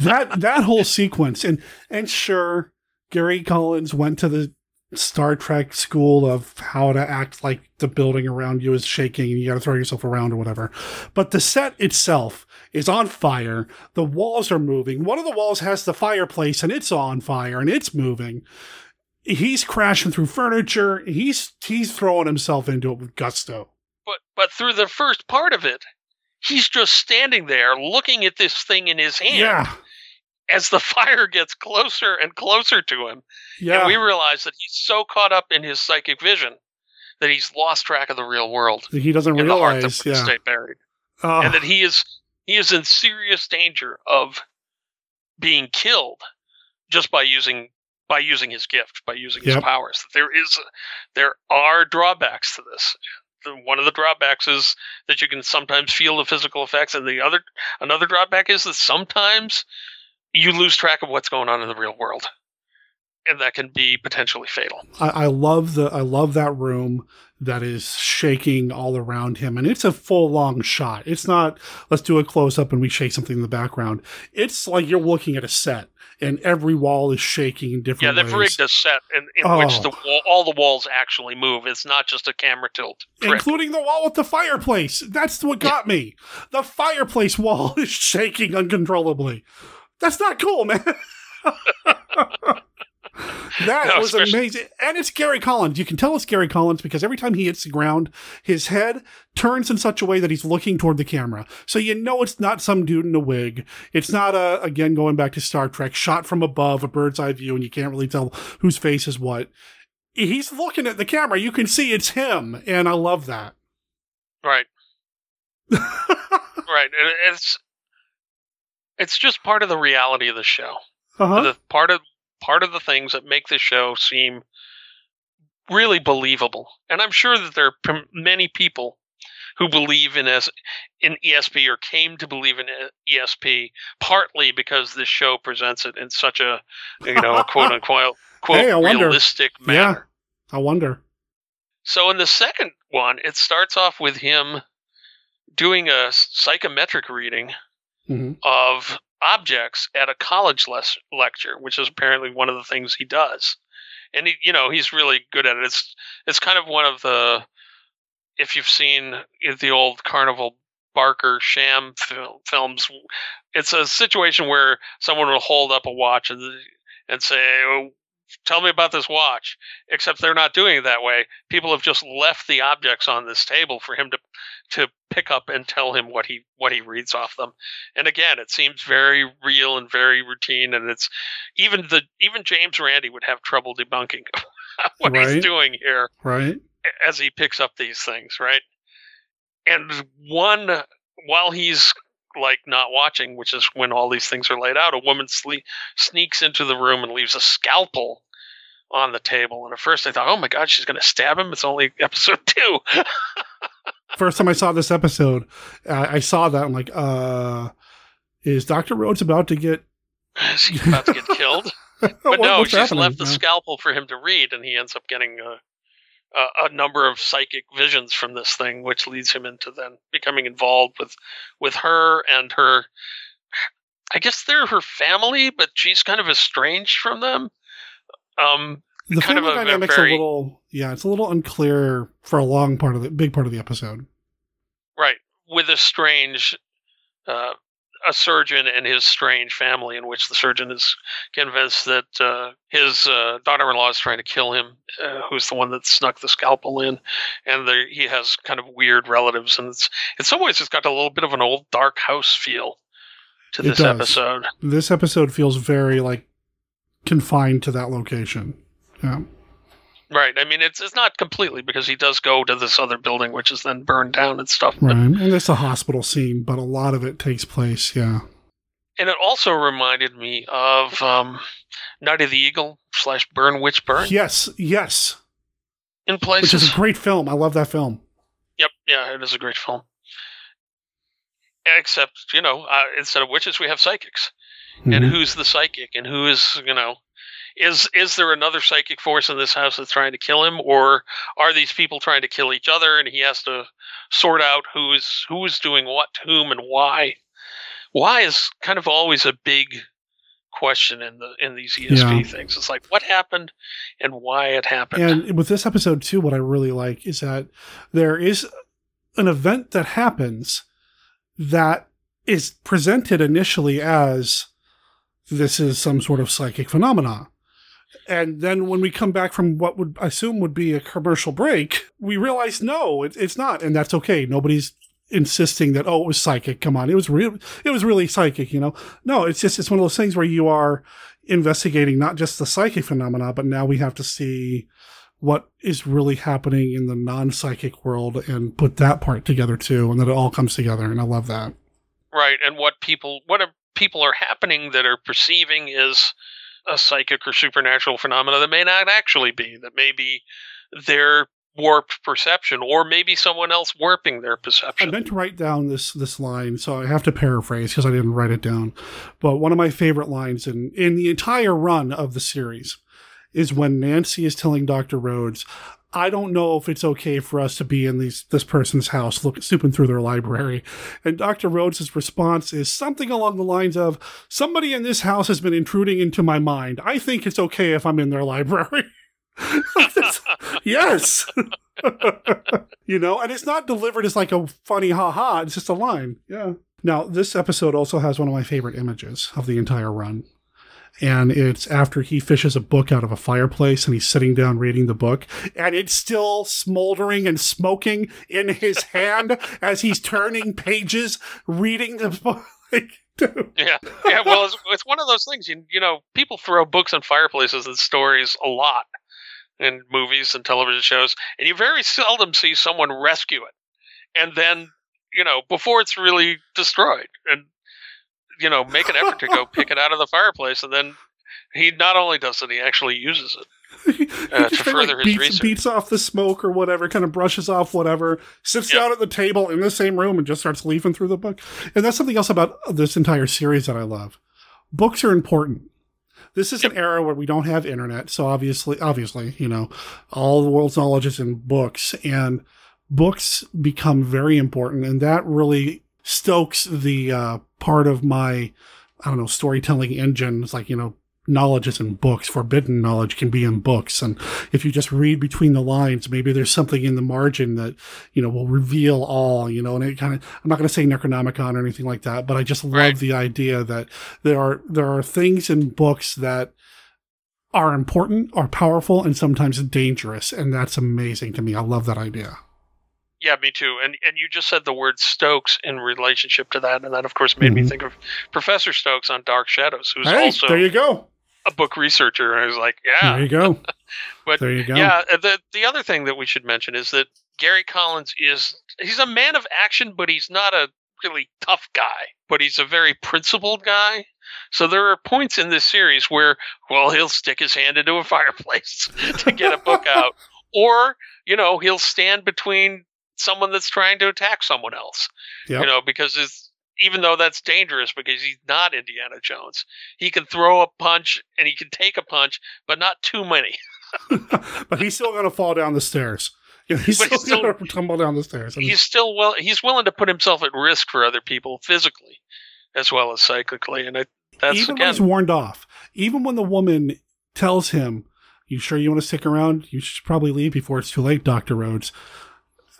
that that whole sequence and and sure, Gary Collins went to the Star Trek school of how to act like the building around you is shaking and you got to throw yourself around or whatever. But the set itself is on fire. The walls are moving. One of the walls has the fireplace and it's on fire and it's moving. He's crashing through furniture. He's he's throwing himself into it with gusto. But but through the first part of it, he's just standing there looking at this thing in his hand. Yeah. As the fire gets closer and closer to him, Yeah. and we realize that he's so caught up in his psychic vision that he's lost track of the real world. He doesn't and the heart realize. that Yeah. stay buried. Oh. and that he is he is in serious danger of being killed just by using by using his gift by using his Yep. powers there is there are drawbacks to this one of the drawbacks is that you can sometimes feel the physical effects and the other another drawback is that sometimes you lose track of what's going on in the real world and that can be potentially fatal I, I love the I love that room that is shaking all around him, and it's a full long shot. It's not let's do a close up and we shake something in the background. It's like you're looking at a set, and every wall is shaking in different. Ways. Yeah they've ways, rigged a set in, in which Oh. the wall, all the walls actually move it's not just a camera tilt trick. including the wall with the fireplace. That's what got me. The fireplace wall is shaking uncontrollably. That's not cool, man. That No, was especially- amazing. And it's Gary Collins. You can tell it's Gary Collins because every time he hits the ground, his head turns in such a way that he's looking toward the camera. So you know it's not some dude in a wig. It's not a, again, going back to Star Trek, shot from above, a bird's eye view, and you can't really tell whose face is what. He's looking at the camera. You can see it's him. And I love that. Right. right. And it's it's just part of the reality of the show. Uh-huh. The part of part of the things that make the show seem really believable. And I'm sure that there are many people who believe in as in ESP or came to believe in ESP partly because this show presents it in such a you know quote unquote quote Hey, I wonder. realistic manner. Yeah. I wonder. So in the second one, it starts off with him doing a psychometric reading Mhm. of objects at a college les- lecture, which is apparently one of the things he does. And he, you know, he's really good at it. It's it's kind of one of the if you've seen the old Carnival Barker sham fil- films, it's a situation where someone will hold up a watch and and say, oh, "Tell me about this watch." Except they're not doing it that way. People have just left the objects on this table for him to to pick up and tell him what he what he reads off them. And again, it seems very real and very routine. And it's even the even James Randi would have trouble debunking what Right. he's doing here Right? as he picks up these things, right? And one, while he's like not watching, which is when all these things are laid out, a woman sle- sneaks into the room and leaves a scalpel on the table. And at first I thought, oh my God, she's going to stab him. It's only episode two. First time I saw this episode, I, I saw that. I'm like, uh, is Dr. Rhodes about to get. Is he about to get killed? But What- no, she's happening? left the scalpel for him to read, and he ends up getting a, a, a number of psychic visions from this thing, which leads him into then becoming involved with with her and her. I guess they're her family, but she's kind of estranged from them. Um, The kind family a- a dynamic's very- a little. Yeah, it's a little unclear for a long part of the big part of the episode. right with a strange uh, a surgeon and his strange family in which the surgeon is convinced that uh, his uh, daughter-in-law is trying to kill him uh, who's the one that snuck the scalpel in and there, he has kind of weird relatives and it's in some ways it's got a little bit of an old dark house feel to this episode This episode feels very like confined to that location. Yeah. Right i mean it's, it's not completely because he does go to this other building which is then burned down and stuff Right. And it's a hospital scene, but a lot of it takes place. Yeah. And it also reminded me of um, Night of the Eagle slash Burn Witch Burn Yes. Yes. in Which places. is a great film. I love that film. Yep, yeah, it is a great film. Except, you know, uh, instead of witches, we have psychics. And Mhm. who's the psychic? And who is, you know, is is there another psychic force in this house that's trying to kill him, or are these people trying to kill each other? And he has to sort out who is who is doing what to whom and why. Why is kind of always a big question in the in these ESP Yeah. things. It's like what happened and why it happened. And with this episode too, what I really like is that there is an event that happens that is presented initially as this is some sort of psychic phenomena. And then when we come back from what would I assume would be a commercial break, we realize no, it, it's not, and that's okay. Nobody's insisting that oh it was psychic. Come on, it was real. It was really psychic. You know, no, it's just it's one of those things where you are investigating not just the psychic phenomena, but now we have to see what is really happening in the non-psychic world and put that part together too, and that it all comes together. And I love that. right and what people what people are happening that are perceiving is a psychic or supernatural phenomena that may not actually be that may be their warped perception or maybe someone else warping their perception. I meant to write down this this line, so I have to paraphrase because I didn't write it down. But one of my favorite lines in in the entire run of the series is when Nancy is telling Doctor Rhodes, "I don't know if it's okay for us to be in these this person's house, look snooping through their library." And Doctor Rhodes' response is something along the lines of, "Somebody in this house has been intruding into my mind. I think it's okay if I'm in their library." Yes. you know, and it's not delivered as like a funny ha ha, it's just a line. Yeah. Now, this episode also has one of my favorite images of the entire run. And it's after he fishes a book out of a fireplace and he's sitting down reading the book and it's still smoldering and smoking in his hand as he's turning pages reading the book. Yeah, yeah. Well, it's, it's one of those things. You you know, people throw books on fireplaces and stories a lot in movies and television shows, and you very seldom see someone rescue it, and then you know before it's really destroyed, and you know make an effort to go pick it out of the fireplace, and then he not only does it, he actually uses it. Uh, to further like, his beats, research. beats off the smoke or whatever, kind of brushes off whatever, sits down at the table in the same room and just starts leafing through the book. And that's something else about this entire series that I love. Books are important. This is an era where we don't have internet, so obviously, obviously, you know, all the world's knowledge is in books, and books become very important, and that really stokes the uh, part of my, I don't know, storytelling engine. It's like you know, knowledge is in books. Forbidden knowledge can be in books. And if you just read between the lines, maybe there's something in the margin that, you know, will reveal all, you know, and it kind of, I'm not going to say Necronomicon or anything like that, but I just love the idea that there are, there are things in books that are important, are powerful, and sometimes dangerous. And that's amazing to me. I love that idea. Yeah, me too. And and you just said the word Stokes in relationship to that, and that of course made me Mhm. think of Professor Stokes on Dark Shadows, who's Hey, also there you go. a book researcher. And I was like, yeah, There you go. But There you go. yeah, the the other thing that we should mention is that Gary Collins is he's a man of action, but he's not a really tough guy. But he's a very principled guy. So there are points in this series where, well, he'll stick his hand into a fireplace to get a book out, or you know, he'll stand between someone that's trying to attack someone else. Yep. You know, because it's even though that's dangerous because he's not Indiana Jones, he can throw a punch and he can take a punch, but not too many. but he's still going to fall down the stairs. You know, he's still, he's still- going to tumble down the stairs. And he's still well he's willing to put himself at risk for other people physically as well as psychically and I, that's even when he's warned off, even when the woman tells him, "You sure you want to stick around? You should probably leave before it's too late, Doctor Rhodes."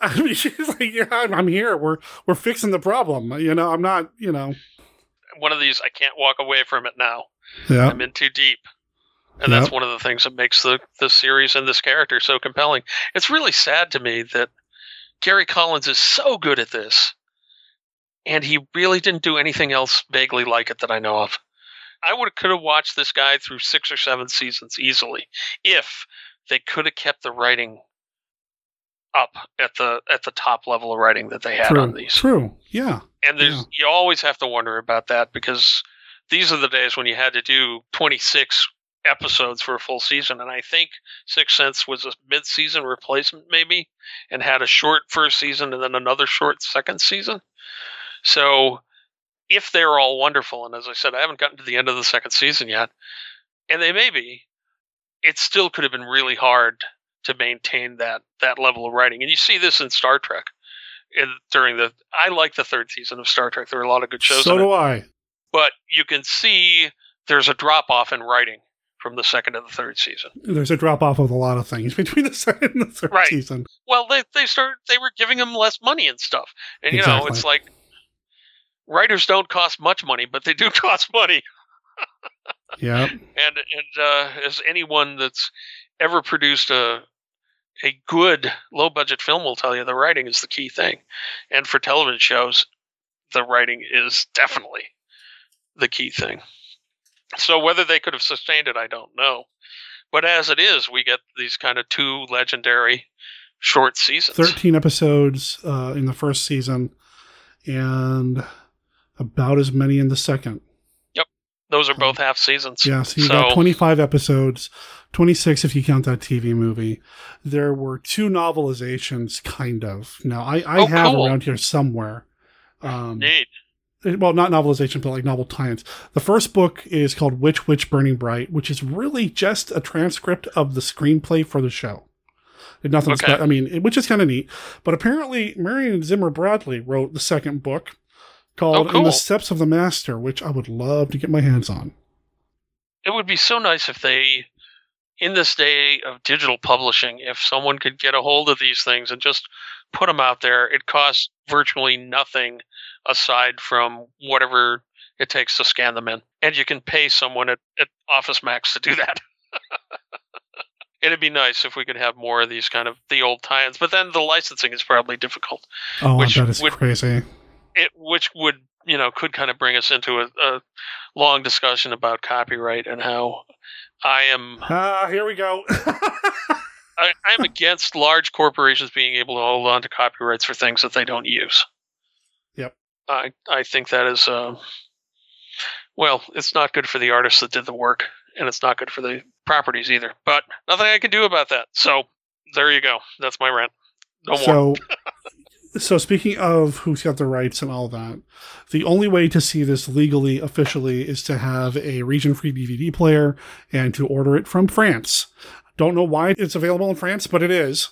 I mean, she's like, "Yeah, I'm I'm here. We're we're fixing the problem. You know, I'm not. You know, one of these I can't walk away from it now. Yeah. I'm in too deep. And that's one of the things that makes the, the series and this character so compelling. It's really sad to me that Gary Collins is so good at this, and he really didn't do anything else vaguely like it that I know of. I would could have watched this guy through six or seven seasons easily if they could have kept the writing up at the at the top level of writing that they had true, on these. true, yeah." And there's you always have to wonder about that because these are the days when you had to do 26 episodes for a full season, and I think Sixth Sense was a mid-season replacement maybe, and had a short first season and then another short second season. So if they're all wonderful, and as I said, I haven't gotten to the end of the second season yet, and they may be, it still could have been really hard to maintain that that level of writing. And you see this in Star Trek. In, during the, I like the third season of Star Trek. There are a lot of good shows. So do it I. but you can see there's a drop off in writing from the second to the third season. There's a drop off of a lot of things between the second and the third Right. season. Well, they they start they were giving them less money and stuff, and you know it's like writers don't cost much money, but they do cost money. Yeah, And and uh, as anyone that's ever produced a a good low budget film will tell you, the writing is the key thing, and for television shows, the writing is definitely the key thing. So whether they could have sustained it, I don't know. But as it is, we get these kind of two legendary short seasons. 13 episodes uh, in the first season and about as many in the second. Yep, those are both half seasons. Yeah, so you so got 25 episodes, 26 if you count that TV movie. There were two novelizations, kind of. Now, I, I Oh, have cool. around here somewhere. Um, neat. well, not novelization, but like novel tie-ins. The first book is called Witch Witch Burning Bright, which is really just a transcript of the screenplay for the show. Nothing. Okay. Spe- I mean, it- which is kind of neat. But apparently, Marion Zimmer Bradley wrote the second book called Oh, "In the. Steps of the Master," which I would love to get my hands on. It would be so nice if they, in this day of digital publishing, if someone could get a hold of these things and just put them out there. It costs virtually nothing aside from whatever it takes to scan them in. And you can pay someone at, at Office Max to do that. It'd be nice if we could have more of these kind of the old tie-ins, but then the licensing is probably difficult. Oh, which that is would- crazy. It which would you know could kind of bring us into a, a long discussion about copyright and how I am Ah, here we go. I, I'm against large corporations being able to hold on to copyrights for things that they don't use. Yep. I I think that is um, well, it's not good for the artists that did the work, and it's not good for the properties either. But nothing I can do about that. So there you go. That's my rant. No more. so, so speaking of who's got the rights and all that, the only way to see this legally, officially, is to have a region-free DVD player and to order it from France. Don't know why it's available in France, but it is.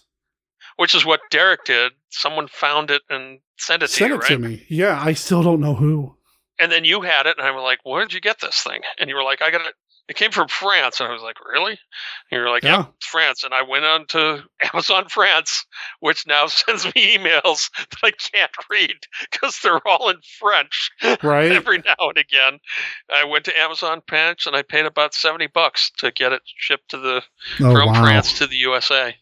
Which is what Derek did. Someone found it and sent it to Send you, it right? to me. Yeah, I still don't know who. And then you had it, and I was like, "Where did you get this thing?" And you were like, "I got it. It came from France." And I was like, "Really?" And you were like, "Yeah, Yeah. France." And I went on to Amazon France, which now sends me emails that I can't read because they're all in French. Right. Every now and again, I went to Amazon France and I paid about seventy bucks to get it shipped to the Oh, from wow. France to the USA.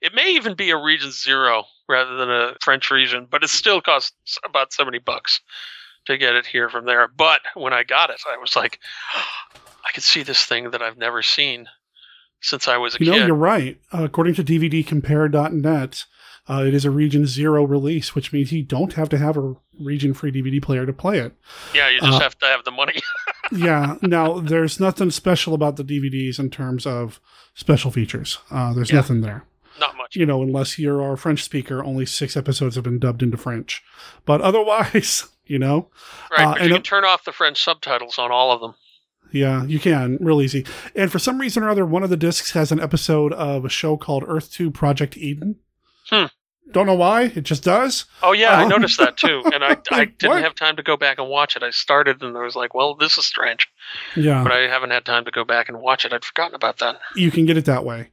It may even be a region zero rather than a French region, but it still costs about seventy bucks to get it here from there. But when I got it, I was like, I could see this thing that I've never seen since I was a You know, kid. you're right. Uh, according to DVDcompare.net, uh, it is a region zero release, which means you don't have to have a region free DVD player to play it. yeah, you just uh, have to have the money. yeah. Now, there's nothing special about the DVDs in terms of special features. Uh, there's Yeah. nothing there. Not much. You know, unless you're a French speaker, only six episodes have been dubbed into French. But otherwise, you know, Right, uh, but you can turn off the French subtitles on all of them. Yeah, you can real easy. And for some reason or other, one of the discs has an episode of a show called Earth Two Project Eden. Hmm. Don't know why. It just does. Oh yeah, I Oh. noticed that too, and I, I didn't what? have time to go back and watch it. I started and I was like, well, this is strange, Yeah. but I haven't had time to go back and watch it. I'd forgotten about that. you can get it that way.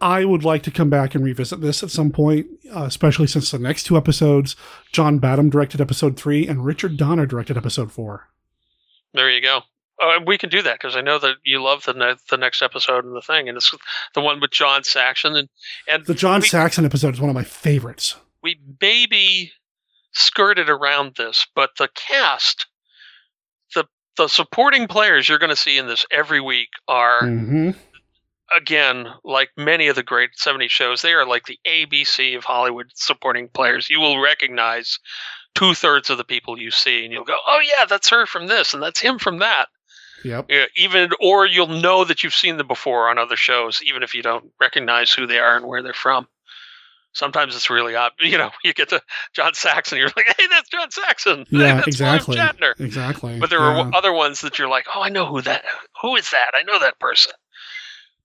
I would like to come back and revisit this at some point, uh, especially since the next two episodes, John Badham directed episode three and Richard Donner directed episode four. There you go. Oh, we can do that because I know that you love the ne- the next episode and the thing, and it's the one with John Saxon and and The John we, Saxon episode is one of my favorites. we maybe skirted around this, but the cast, the the supporting players you're going to see in this every week are hmm again, like many of the great 70s shows, they are like the ABC of Hollywood supporting players. You will recognize two thirds of the people you see, and you'll go, "Oh yeah, that's her from this, and that's him from that." Yep. Yeah, even or you'll know that you've seen them before on other shows, even if you don't recognize who they are and where they're from. Sometimes it's really odd. You know, you get to John Saxon, you're like, "Hey, that's John Saxon." Hey, Yeah, that's exactly. Shatner. Exactly. But there yeah. are other ones that you're like, oh, I know who that. Who is that? I know that person.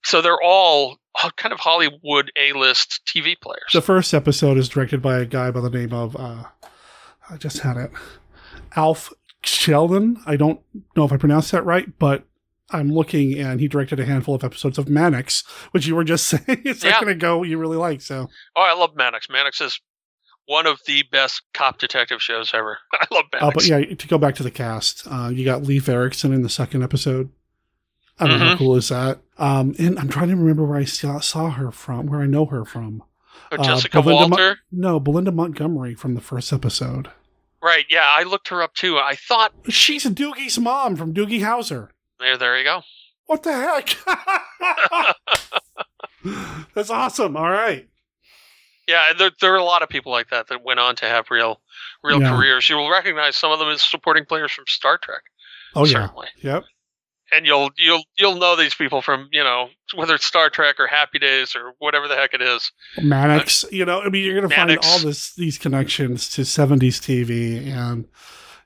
So they're all uh, kind of Hollywood A-list TV players. The first episode is directed by a guy by the name of, uh, I just had it, Alf Kjellin. I don't know if I pronounced that right, but I'm looking and he directed a handful of episodes of Mannix, which you were just saying it's Yeah. not going to go you really like. So, Oh, I love Mannix. Mannix is one of the best cop detective shows ever. I love Mannix. uh, but yeah, to go back to the cast, uh, you got Leif Erickson in the second episode. I don't know how cool is that. Um, and I'm trying to remember where I saw, saw her from, where I know her from. Oh, Uh, Jessica Belinda Walter. no, Belinda Montgomery from the first episode. Right. Yeah, I looked her up too. I thought She's Doogie's mom from Doogie Howser. there. There you go. What the heck? That's awesome. All right. Yeah, and there, there are a lot of people like that that went on to have real, real Yeah. careers. You will recognize some of them as supporting players from Star Trek. Oh yeah. Yep. And you'll you'll you'll know these people from you know whether it's Star Trek or Happy Days or whatever the heck it is. Mannix. You know, I mean, you're going to find all this these connections to 70s TV, and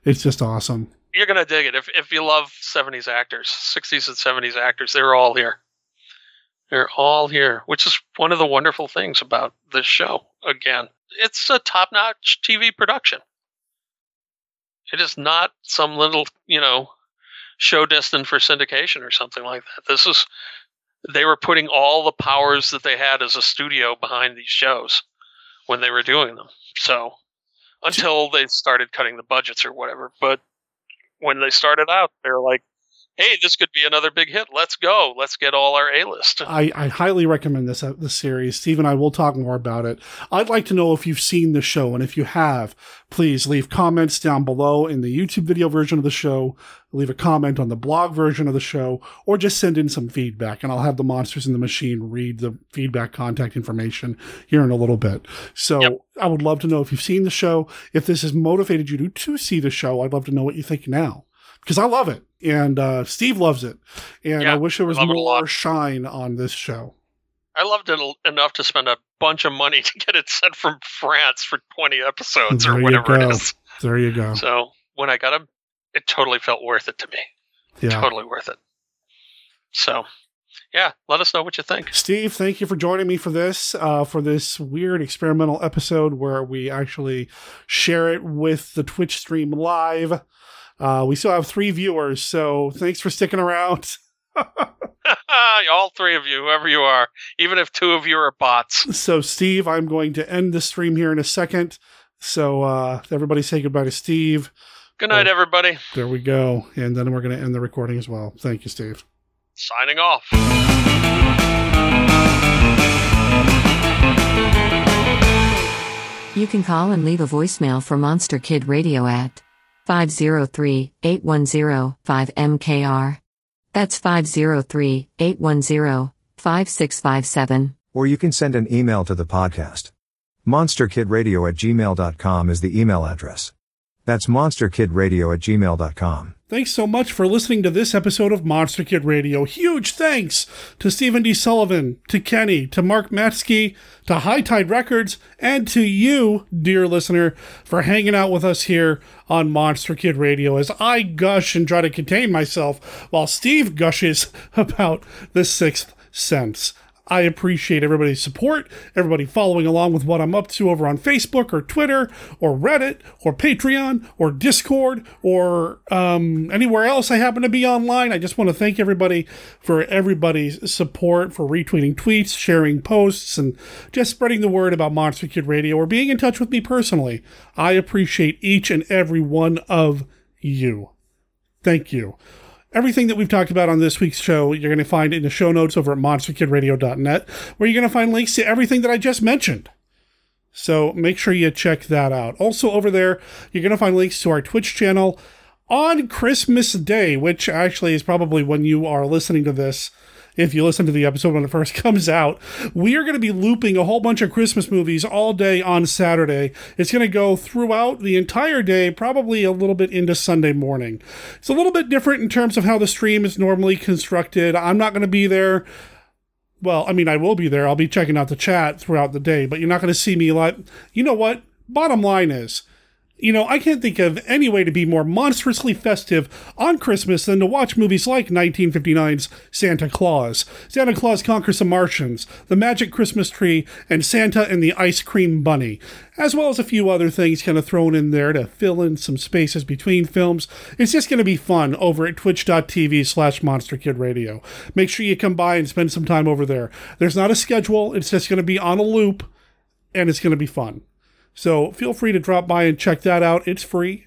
it's just awesome. You're gonna dig it if if you love '70s actors, '60s and '70s actors. They're all here. They're all here, which is one of the wonderful things about this show. Again, it's a top-notch TV production. It is not some little you know show destined for syndication or something like that. This is they were putting all the powers that they had as a studio behind these shows when they were doing them. So until they started cutting the budgets or whatever, but when they started out, they're like, "Hey, this could be another big hit. Let's go. Let's get all our A list." I, I highly recommend this uh, this series. Steve and I will talk more about it. I'd like to know if you've seen the show, and if you have, please leave comments down below in the YouTube video version of the show. Leave a comment on the blog version of the show, or just send in some feedback, and I'll have the Monsters in the Machine read the feedback contact information here in a little bit. So I would love to know if you've seen the show. If this has motivated you to, to see the show, I'd love to know what you think now because I love it and uh, Steve loves it, and Yeah, I wish there was I love it a more shine on this show. I loved it enough to spend a bunch of money to get it sent from France for 20 episodes there or whatever it is. There you go. So when I got them, it totally felt worth it to me. yeah. Totally worth it. So, yeah, let us know what you think. Steve, thank you for joining me for this, uh, for this weird experimental episode where we actually share it with the Twitch stream live. Uh, we still have three viewers, so thanks for sticking around. All three of you, whoever you are, even if two of you are bots. So, Steve, I'm going to end the stream here in a second. So, uh, everybody say goodbye to Steve. Good night, everybody. There we go. And then we're going to end the recording as well. Thank you, Steve. Signing off. You can call and leave a voicemail for Monster Kid Radio at 503 810 5MKR. That's 503 810 5657. Or you can send an email to the podcast. MonsterKidRadio at gmail.com is the email address. That's monsterkidradio at gmail.com. Thanks so much for listening to this episode of Monster Kid Radio. Huge thanks to Stephen D. Sullivan, to Kenny, to Mark Maddox, to High Tide Records, and to you, dear listener, for hanging out with us here on Monster Kid Radio as I gush and try to contain myself while Steve gushes about the sixth sense. I appreciate everybody's support, everybody following along with what I'm up to over on Facebook or Twitter or Reddit or Patreon or Discord or um, anywhere else I happen to be online. I just want to thank everybody for everybody's support, for retweeting tweets, sharing posts, and just spreading the word about Monster Kid Radio or being in touch with me personally. I appreciate each and every one of you. Thank you. Everything that we've talked about on this week's show, you're going to find in the show notes over at monsterkidradio.net, where you're going to find links to everything that I just mentioned. So make sure you check that out. Also, over there, you're going to find links to our Twitch channel on Christmas Day, which actually is probably when you are listening to this. If you listen to the episode when it first comes out, we are going to be looping a whole bunch of Christmas movies all day on Saturday. It's going to go throughout the entire day, probably a little bit into Sunday morning. It's a little bit different in terms of how the stream is normally constructed. I'm not going to be there well, I mean, I will be there. I'll be checking out the chat throughout the day, but you're not going to see me like, you know what? Bottom line is, you know, I can't think of any way to be more monstrously festive on Christmas than to watch movies like 1959's Santa Claus, Santa Claus Conquers the Martians, The Magic Christmas Tree, and Santa and the Ice Cream Bunny, as well as a few other things kind of thrown in there to fill in some spaces between films. It's just going to be fun over at twitch.tv slash monsterkidradio. Make sure you come by and spend some time over there. There's not a schedule, it's just going to be on a loop, and it's going to be fun. So feel free to drop by and check that out. It's free.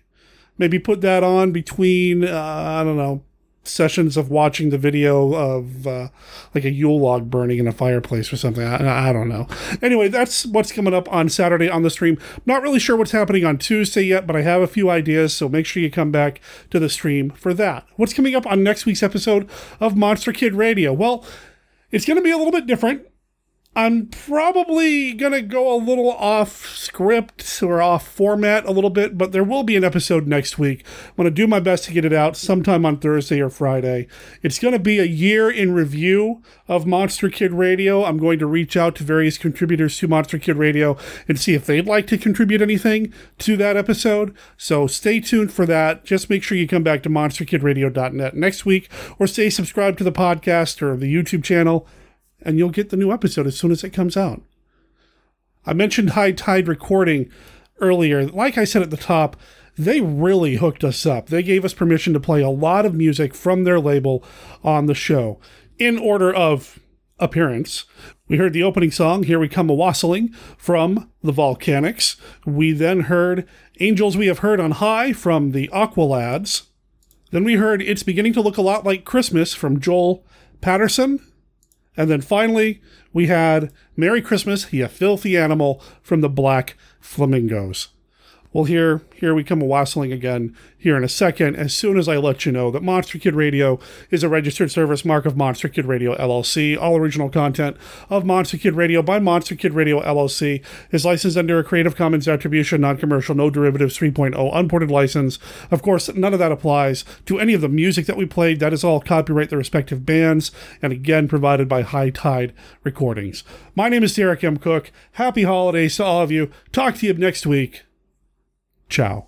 Maybe put that on between, uh, I don't know, sessions of watching the video of uh, like a Yule log burning in a fireplace or something. I, I don't know. Anyway, that's what's coming up on Saturday on the stream. Not really sure what's happening on Tuesday yet, but I have a few ideas, so make sure you come back to the stream for that. What's coming up on next week's episode of Monster Kid Radio? Well, it's going to be a little bit different. I'm probably going to go a little off script or off format a little bit, but there will be an episode next week. I'm going to do my best to get it out sometime on Thursday or Friday. It's going to be a year in review of Monster Kid Radio. I'm going to reach out to various contributors to Monster Kid Radio and see if they'd like to contribute anything to that episode. So stay tuned for that. Just make sure you come back to monsterkidradio.net next week or stay subscribed to the podcast or the YouTube channel and you'll get the new episode as soon as it comes out. I mentioned High Tide Recording earlier. Like I said at the top, they really hooked us up. They gave us permission to play a lot of music from their label on the show in order of appearance. We heard the opening song, Here We Come a Wassailing, from the Volcanics. We then heard Angels We Have Heard on High from the Aqualads. Then we heard It's Beginning to Look a Lot Like Christmas from Joel Patterson. And then finally, we had Merry Christmas, You Filthy Animal from the Black Flamingos. Well, here, here we come wassailing again here in a second, as soon as I let you know that Monster Kid Radio is a registered service mark of Monster Kid Radio LLC. All original content of Monster Kid Radio by Monster Kid Radio LLC is licensed under a Creative Commons Attribution, Non-Commercial, No Derivatives 3.0 unported license. Of course, none of that applies to any of the music that we played. That is all copyright the respective bands, and again, provided by High Tide Recordings. My name is Derek M. Koch. Happy holidays to all of you. Talk to you next week. Tchau.